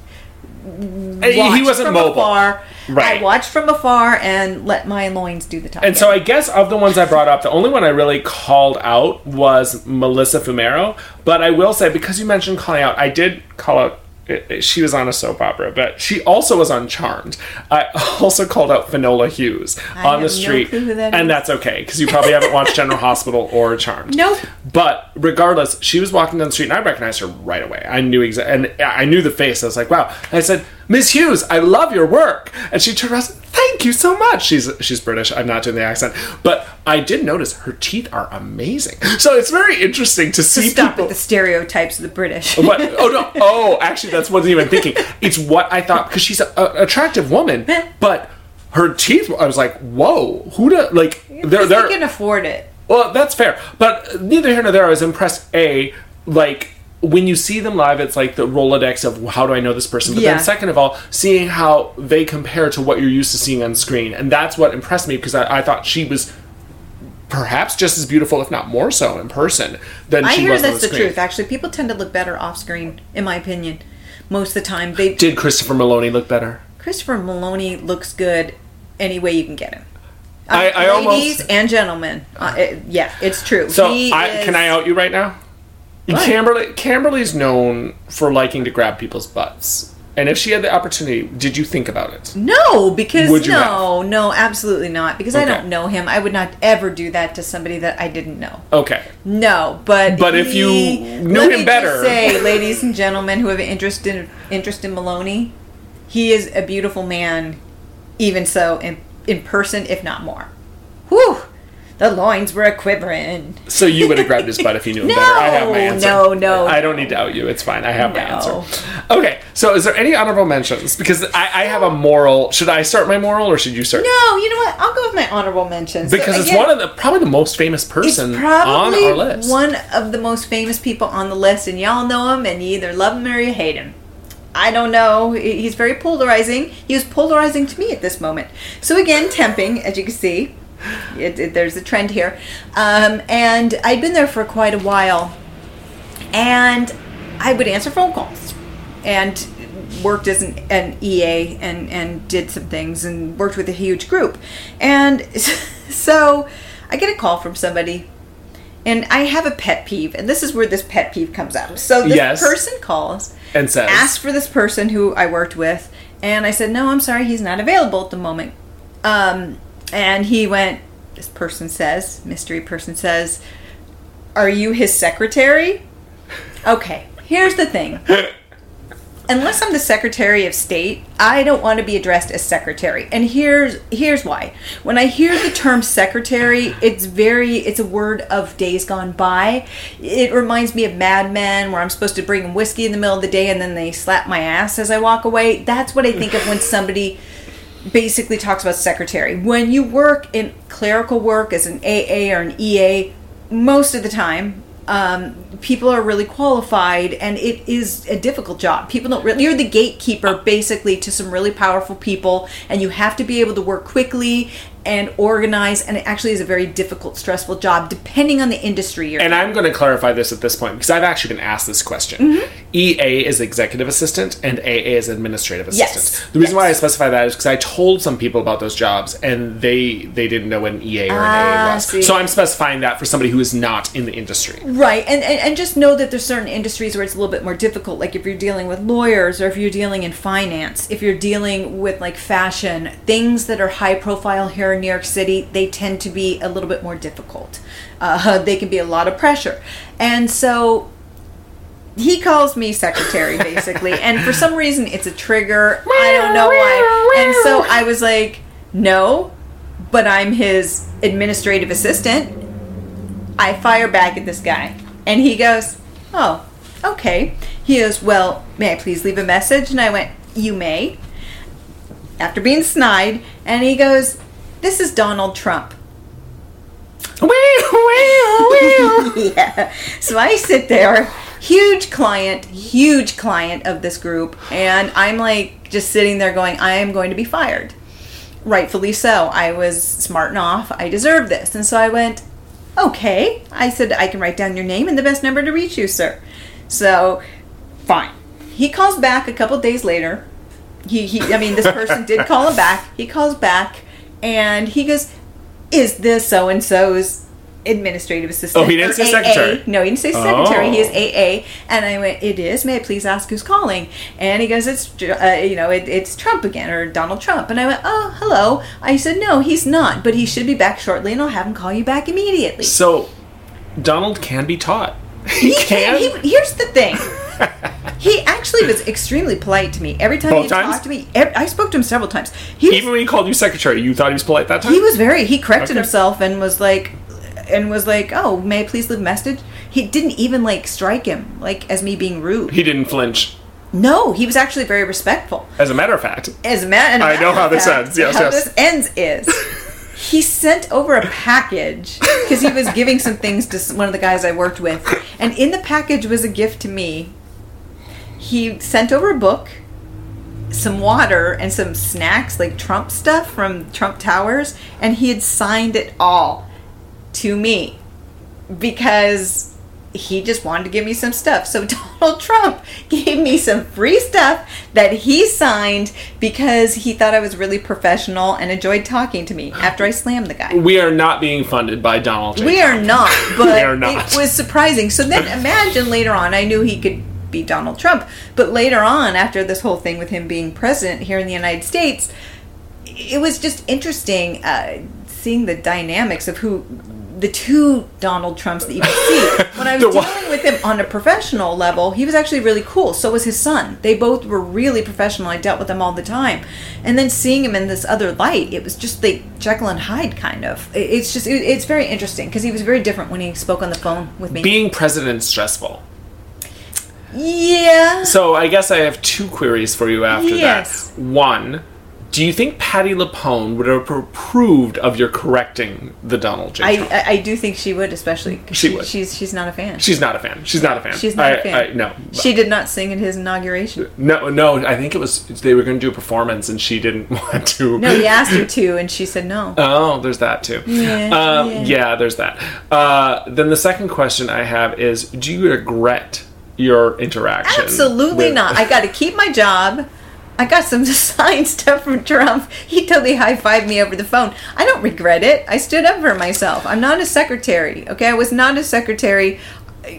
He wasn't from mobile. afar. Right. I watched from afar and let my loins do the talking. And so I guess of the ones I brought up, the only one I really called out was Melissa Fumero. But I will say, because you mentioned calling out, I did call out. She was on a soap opera, but she also was on Charmed. I also called out Finola Hughes I on the street, who that and is. that's okay because you probably haven't watched General Hospital or Charmed. Nope. But regardless, she was walking down the street, and I recognized her right away. I knew exactly, and I knew the face. I was like, "Wow!" I said, "Miss Hughes, I love your work." And she turned around, and said, "Thank you so much." She's she's British. I'm not doing the accent, but I did notice her teeth are amazing. So it's very interesting to see stop people. with the stereotypes of the British. What? Oh no! Oh, actually, that's wasn't even thinking. It's what I thought because she's an attractive woman, but her teeth. I was like, "Whoa! Who do like?" They're they're they can afford it. well, that's fair. But neither here nor there. I was impressed. A like when you see them live, it's like the Rolodex of how do I know this person. But Yeah. then second of all, seeing how they compare to what you're used to seeing on screen, and that's what impressed me because I, I thought she was perhaps just as beautiful, if not more so, in person than I she hear was on that's the the screen. truth. Actually, people tend to look better off screen, in my opinion. Most of the time, they Did Christopher Meloni look better? Christopher Meloni looks good any way you can get him. I- I ladies almost- and gentlemen, uh, it- yeah, it's true. So I, is- can I out you right now? What? Camberley Camberley's known for liking to grab people's butts. And if she had the opportunity, did you think about it? No, because Would you no, no, absolutely not. Because I don't know him. I would not ever do that to somebody that I didn't know. Okay. No, but But if you he- knew him better- say, ladies and gentlemen who have an interest in interest in Meloni, he is a beautiful man, even so in in person, if not more. Whew, the loins were a quivering. So you would have grabbed his butt if you knew him No, better. I have my answer. no, no. I don't need to out you. It's fine. I have my No. answer. Okay. So is there any honorable mentions? Because I, I have a moral. Should I start my moral or should you start? No, you know what? I'll go with my honorable mentions. So Because it's again, one of the probably the most famous person on our list. one of the most famous people on the list, and y'all know him, and you either love him or you hate him. I don't know. He's very polarizing. He was polarizing to me at this moment. So again, temping, as you can see. It, it- there's a trend here, um, and I'd been there for quite a while, and I would answer phone calls, and worked as an, an EA and and did some things and worked with a huge group, and so I get a call from somebody and I have a pet peeve, and this is where this pet peeve comes up. So this Yes. person calls, and says, asked for this person who I worked with, and I said, "No, I'm sorry, he's not available at the moment." Um, and he went. This person says, mystery person says, "Are you his secretary?" Okay, here's the thing. Unless I'm the Secretary of State, I don't want to be addressed as secretary. And here's here's why. When I hear the term secretary, it's very it's a word of days gone by. It reminds me of Mad Men where I'm supposed to bring whiskey in the middle of the day and then they slap my ass as I walk away. That's what I think of when somebody basically talks about secretary. When you work in clerical work as an AA or an EA, most of the time, um, people are really qualified, and it is a difficult job. People don't really. You're the gatekeeper, basically, to some really powerful people, and you have to be able to work quickly and organize. And it actually is a very difficult, stressful job, depending on the industry you're. and I'm going to clarify this at this point because I've actually been asked this question. Mm-hmm. EA is executive assistant and AA is administrative assistant. Yes. The reason Yes. why I specify that is because I told some people about those jobs and they they didn't know what an EA or an Ah, AA was. see. So I'm specifying that for somebody who is not in the industry. Right, and, and and just know that there's certain industries where it's a little bit more difficult. Like if you're dealing with lawyers, or if you're dealing in finance, if you're dealing with like fashion, things that are high profile here in New York City, they tend to be a little bit more difficult. Uh, they can be a lot of pressure, and so he calls me secretary basically, and for some reason it's a trigger. I don't know why, and so I was like, no, but I'm his administrative assistant. I fire back at this guy, and he goes, "Oh, okay." He goes, "Well, may I please leave a message?" And I went, "You may." After being snide, and he goes, "This is Donald Trump." yeah. So I sit there, huge client, huge client of this group, and I'm like just sitting there going, I am going to be fired. Rightfully so. I was smart enough. I deserve this. And so I went, okay. I said, I can write down your name and the best number to reach you, sir. So, fine. He calls back a couple days later. He, he I mean, this person did call him back. He calls back and he goes, Is this so and so's administrative assistant? Oh, he didn't say AA?" secretary. No, he didn't say secretary. Oh. He is AA. And I went, It is. May I please ask who's calling? And he goes, It's, uh, you know, it, it's Trump again or Donald Trump. And I went, Oh, hello. I said, No, he's not, but he should be back shortly and I'll have him call you back immediately. So Donald can be taught. He, He can. can't. He, here's the thing. he actually was extremely polite to me every time Both he times? talked to me. I spoke to him several times. He was, Even when he called you secretary, you thought he was polite that time. he was very. He corrected Okay. himself and was like, and was like, "Oh, may I please leave a message?" He didn't even like strike him like as me being rude. He didn't flinch. No, he was actually very respectful. As a matter of fact, As a man, I know how this ends. Yes, how yes. this ends is he sent over a package because he was giving some things to one of the guys I worked with, and in the package was a gift to me. He sent over a book, some water, and some snacks like Trump stuff from Trump Towers, and he had signed it all to me because he just wanted to give me some stuff. So Donald Trump gave me some free stuff that he signed because he thought I was really professional and enjoyed talking to me after I slammed the guy. We are not being funded by Donald J. We are not, but are not. it was surprising. So then imagine later on, I knew he could be Donald Trump, but later on, after this whole thing with him being president here in the United States, it was just interesting uh, seeing the dynamics of who the two Donald Trumps that you see. When I was dealing with him on a professional level, he was actually really cool. So was his son. They both were really professional. I dealt with them all the time. And then seeing him in this other light, it was just like Jekyll and Hyde kind of. It's just, it's very interesting because he was very different when he spoke on the phone with me. Being president is stressful. Yeah. So I guess I have two queries for you after Yes. that. One, do you think Patti LuPone would have approved of your correcting the Donald J. I, Trump? I, I do think she would, especially 'cause She would. She's she's not a fan. She's not a fan. She's not a fan. She's not I- a fan. I, no. She did not sing at his inauguration. No, no. I think it was they were going to do a performance, and she didn't want to. No, he asked her to, and she said no. Oh, there's that too. Yeah, um, yeah. yeah. there's that. Uh, then the second question I have is: Do you regret your interaction? Absolutely with- not. I got to keep my job. I got some signed stuff from Trump. He totally high fived me over the phone. I don't regret it. I stood up for myself. I'm not a secretary. Okay, I was not a secretary.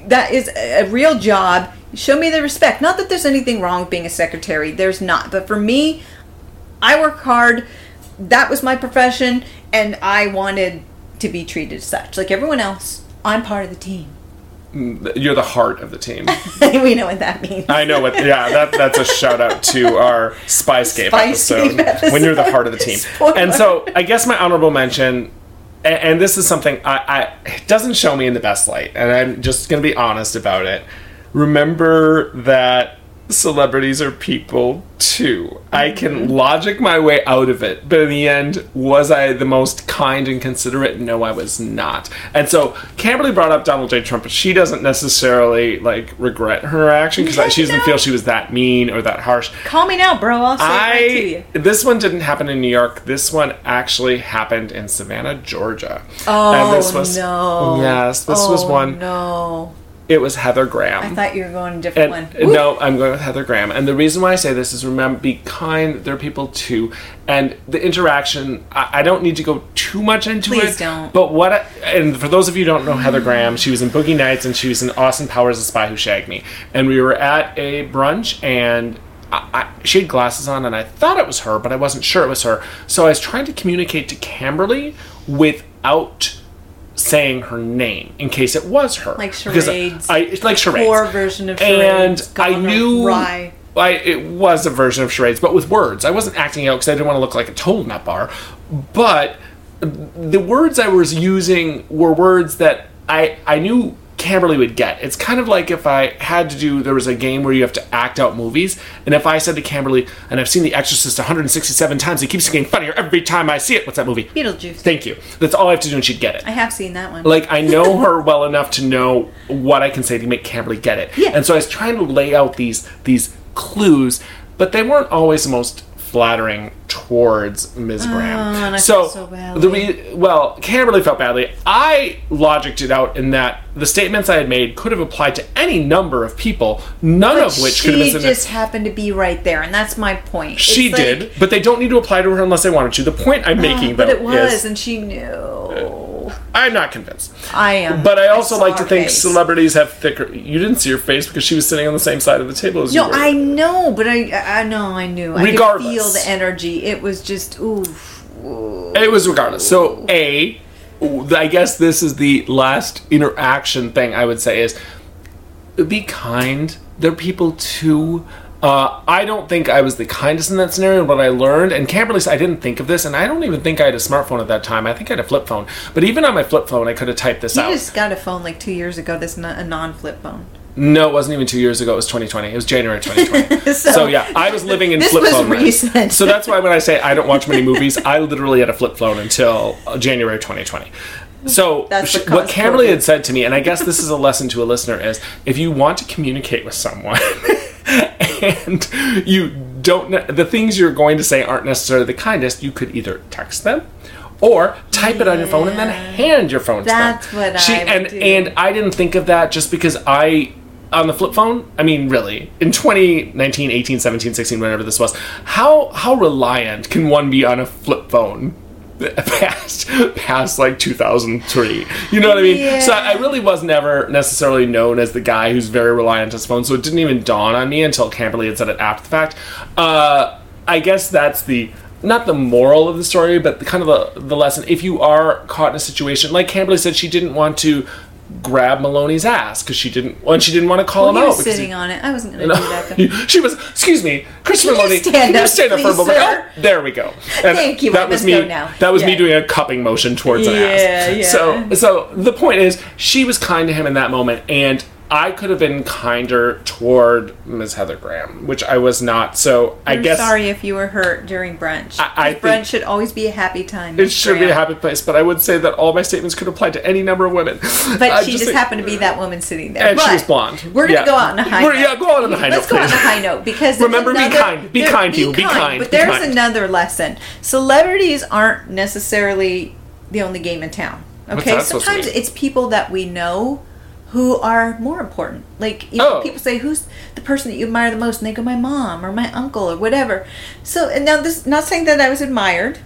That is a a real job. Show me the respect. Not that there's anything wrong with being a secretary. There's not. But for me, I work hard. That was my profession, and I wanted to be treated as such. Like everyone else, I'm part of the team. You're the heart of the team. we know what that means. I know what. Yeah, that that's a shout out to our Spyscape, Spyscape episode, when you're the heart of the team. Spoiler. And so I guess my honorable mention, and, and this is something I, I it doesn't show me in the best light, and I'm just gonna be honest about it. Remember that celebrities are people too. I Mm-hmm. can logic my way out of it, but in the end, was I the most kind and considerate? No, I was not. And so Camberley brought up Donald J. Trump, but she doesn't necessarily like regret her action because she doesn't No. feel she was that mean or that harsh. Call me now, bro. I'll say it right to you. This one didn't happen in New York. This one actually happened in Savannah, Georgia. Oh and this was, no! Yes, this was Oh, one. No, It was Heather Graham. I thought you were going a different And one. Woo. no, I'm going with Heather Graham. And the reason why I say this is remember, be kind. There are people too. And the interaction, I, I don't need to go too much into Please it. don't. But what, I, and for those of you who don't know Heather Graham, she was in Boogie Nights and she was in Austin Powers, The Spy Who Shagged Me. And we were at a brunch and I, I, she had glasses on and I thought it was her, but I wasn't sure it was her. So I was trying to communicate to Camberley without saying her name in case it was her. Like charades. I, it's like charades Poor version of charades. and. I knew. I it was a version of charades, but with words. I wasn't acting out because I didn't want to look like a total nut bar. But the words I was using were words that I I knew Camberley would get. It's kind of like if I had to do there was a game where you have to act out movies, and if I said to Camberley, and I've seen The Exorcist 167 times, it keeps getting funnier every time I see it. What's that movie? Beetlejuice. Thank you. That's all I have to do, and she'd get it I have seen that one. like I know her well enough to know what I can say to make Camberley get it. Yeah. And so I was trying to lay out these these clues, but they weren't always the most flattering towards Ms. Oh, Graham. Oh, I so so badly. the re- well, Camberley felt badly. I logicked it out in that the statements I had made could have applied to any number of people, none but of which could have been She just happened to be right there, and that's my point. she like- did, but they don't need to apply to her unless they wanted to. The point I'm ah, making, but though, it was, is and she knew. Uh, I'm not convinced. I am. But I also saw like to think face. celebrities have thicker. You didn't see her face because she was sitting on the same side of the table as you No. I know, but I I know I knew. I could Regardless. feel the energy. It was just oof. It was regardless. So a, I guess this is the last interaction thing I would say is, be kind. They're people too. Uh, I don't think I was the kindest in that scenario, but I learned, and Camberley said I didn't think of this, and I don't even think I had a smartphone at that time. I think I had a flip phone. But even on my flip phone, I could have typed this You out. You just got a phone like two years ago. That's not a non-flip phone. No, it wasn't even two years ago. It was 2020. It was January 2020. so, So- yeah, I was living in flip phone. recent. So that's why when I say I don't watch many movies, I literally had a flip phone until uh, January 2020. So That's what what had said to me, and I guess this is a lesson to a listener, is if you want to communicate with someone and you don't, ne- the things you're going to say aren't necessarily the kindest, you could either text them or type it on your phone and then hand your phone That's to them. That's what she, I and do. and I didn't think of that just because I on the flip phone, I mean really, in 2019, 18, 17, 16 whenever this was, how how reliant can one be on a flip phone? past past like 2003 you know what i mean? So i really was never necessarily known as the guy who's very reliant on his phone so it didn't even dawn on me until camberley had said it after the fact. Uh, i guess that's the not the moral of the story but the kind of the, the lesson. If you are caught in a situation like camberley said she didn't want to grab meloni's ass because she didn't and she didn't want to call Well, him out was sitting he- on it. I wasn't going to do that. Though. she was, excuse me, Christopher Can you Meloni. stand can you up, stand up for a please, moment? sir? Oh, there we go. And Thank you, I That was me. now. That was me doing a cupping motion towards an ass. yeah. So, so the point is, she was kind to him in that moment, and I could have been kinder toward Ms. Heather Graham, which I was not. So I I'm guess sorry if you were hurt during brunch. I- I brunch should always be a happy time. it Miss should be a happy place. But I would say that all my statements could apply to any number of women. But I she just, think- happened to be that woman sitting there. And she But was blonde. We're gonna Yeah. go out on a high We're- note. yeah, go out on a high Let's note, go on a high note because Remember, be kind. Be there- kind to you. Be kind. But Be there's kind. another lesson. Celebrities aren't necessarily the only game in town. Okay, that supposed to sometimes it's people that we know who are more important. Like you know, Oh. people say, "Who's the person that you admire the most?" And they go, "My mom or my uncle or whatever." So, and now this not saying that I was admired,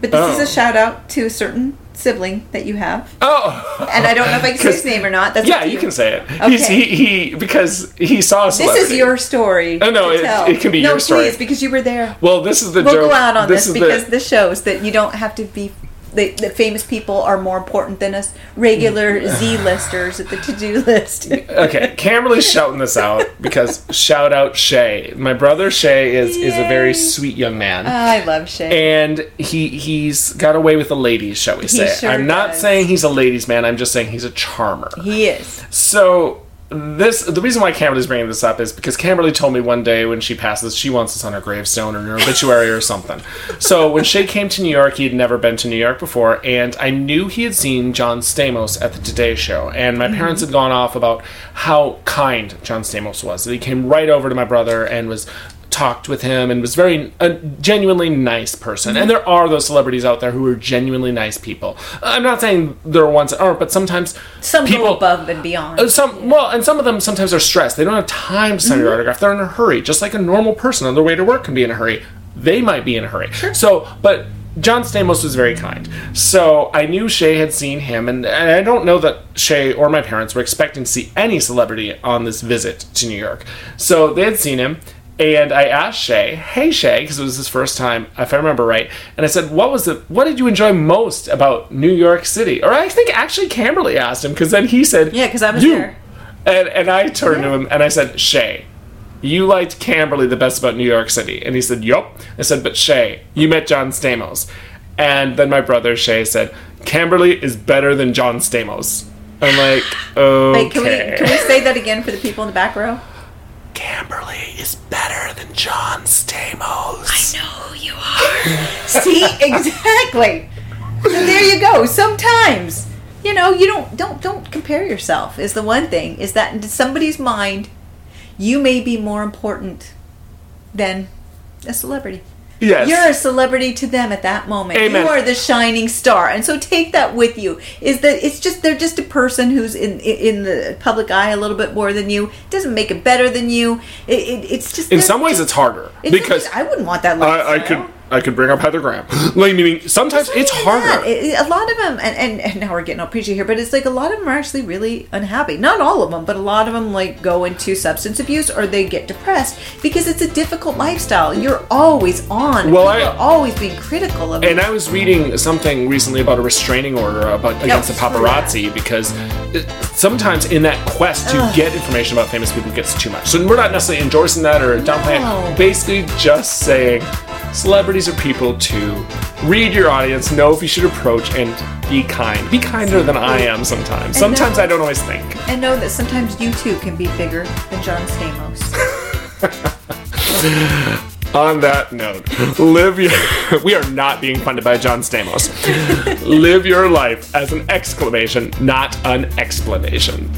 but this is Oh. a shout out to a certain sibling that you have. Oh, And I don't know if I can say his name or not. That's yeah, you can say it. He's, he, he because he saw a This is your story. Oh, no, it- it can be no, your story. please, because you were there. Well, this is the We'll joke. go out on this, is because the, this shows that you don't have to be. That famous people are more important than us regular mm. Z listers at the to do list. okay, Camberley's shouting this out because shout out Shay. My brother Shay is is a very sweet young man. Oh, I love Shay. and he he's got away with the ladies, shall we say? sure I'm not does. saying he's a ladies' man. I'm just saying he's a charmer. he is. So this the reason why Camberley's bringing this up is because Camberley told me one day when she passes she wants this on her gravestone or her obituary or something. So when Shay came to New York, he had never been to New York before, and I knew he had seen John Stamos at the Today Show, and my parents had gone off about how kind John Stamos was. That he came right over to my brother and was talked with him and was very a genuinely nice person. And there are those celebrities out there who are genuinely nice people. I'm not saying there are ones that aren't, but sometimes Some people go above and beyond. uh, Some well, and some of them sometimes are stressed. They don't have time to sign Mm-hmm. your autograph. They're in a hurry, just like a normal person on their way to work can be in a hurry. They might be in a hurry. Sure. So, but John Stamos was very kind. So I knew Shay had seen him, and, and I don't know that Shay or my parents were expecting to see any celebrity on this visit to New York. So they had seen him. And I asked Shay, "Hey Shay," because it was his first time, if I remember right. And I said, "What was the? What did you enjoy most about New York City?" Or I think actually Camberley asked him, because then he said, "Yeah, because I was "You." there. And, and I turned to him and I said, Shay, you liked Camberley the best about New York City. And he said, Yup. I said, But Shay, you met John Stamos. And then my brother Shay said, Camberley is better than John Stamos. I'm like, okay. Wait, can we can we say that again for the people in the back row? Camberley is better than John Stamos. I know who you are. See, exactly. So there you go. Sometimes, you know, you don't don't don't compare yourself. Is the one thing is that in somebody's mind, you may be more important than a celebrity. Yes. You're a celebrity to them at that moment. Amen. You are the shining star, and so take that with you. Is that it's just they're just a person who's in in the public eye a little bit more than you. It Doesn't make it better than you. It, it, it's just In some ways, it's harder it's because I wouldn't want that. I, I lifestyle. could I could bring up Heather Graham. Like meaning sometimes it's Not harder. It- it- a lot of them, and, and, and now we're getting all preachy here, but it's like a lot of them are actually really unhappy. Not all of them, but a lot of them like go into substance abuse or they get depressed because it's a difficult lifestyle. You're always on. Well, People I- are always being critical of And you. I was reading something recently about a restraining order uh, about against oh, the screw paparazzi because it, sometimes in that quest to get information about famous people gets too much. So we're not necessarily endorsing that or downplaying. No. it. Basically, just saying celebrities are people to Read your audience, know if you should approach, and be kind. Be kinder than I am sometimes. Sometimes know- I don't always think. and know that sometimes you too can be bigger than John Stamos. On that note, live your. we are not being funded by John Stamos. live your life as an exclamation, not an explanation.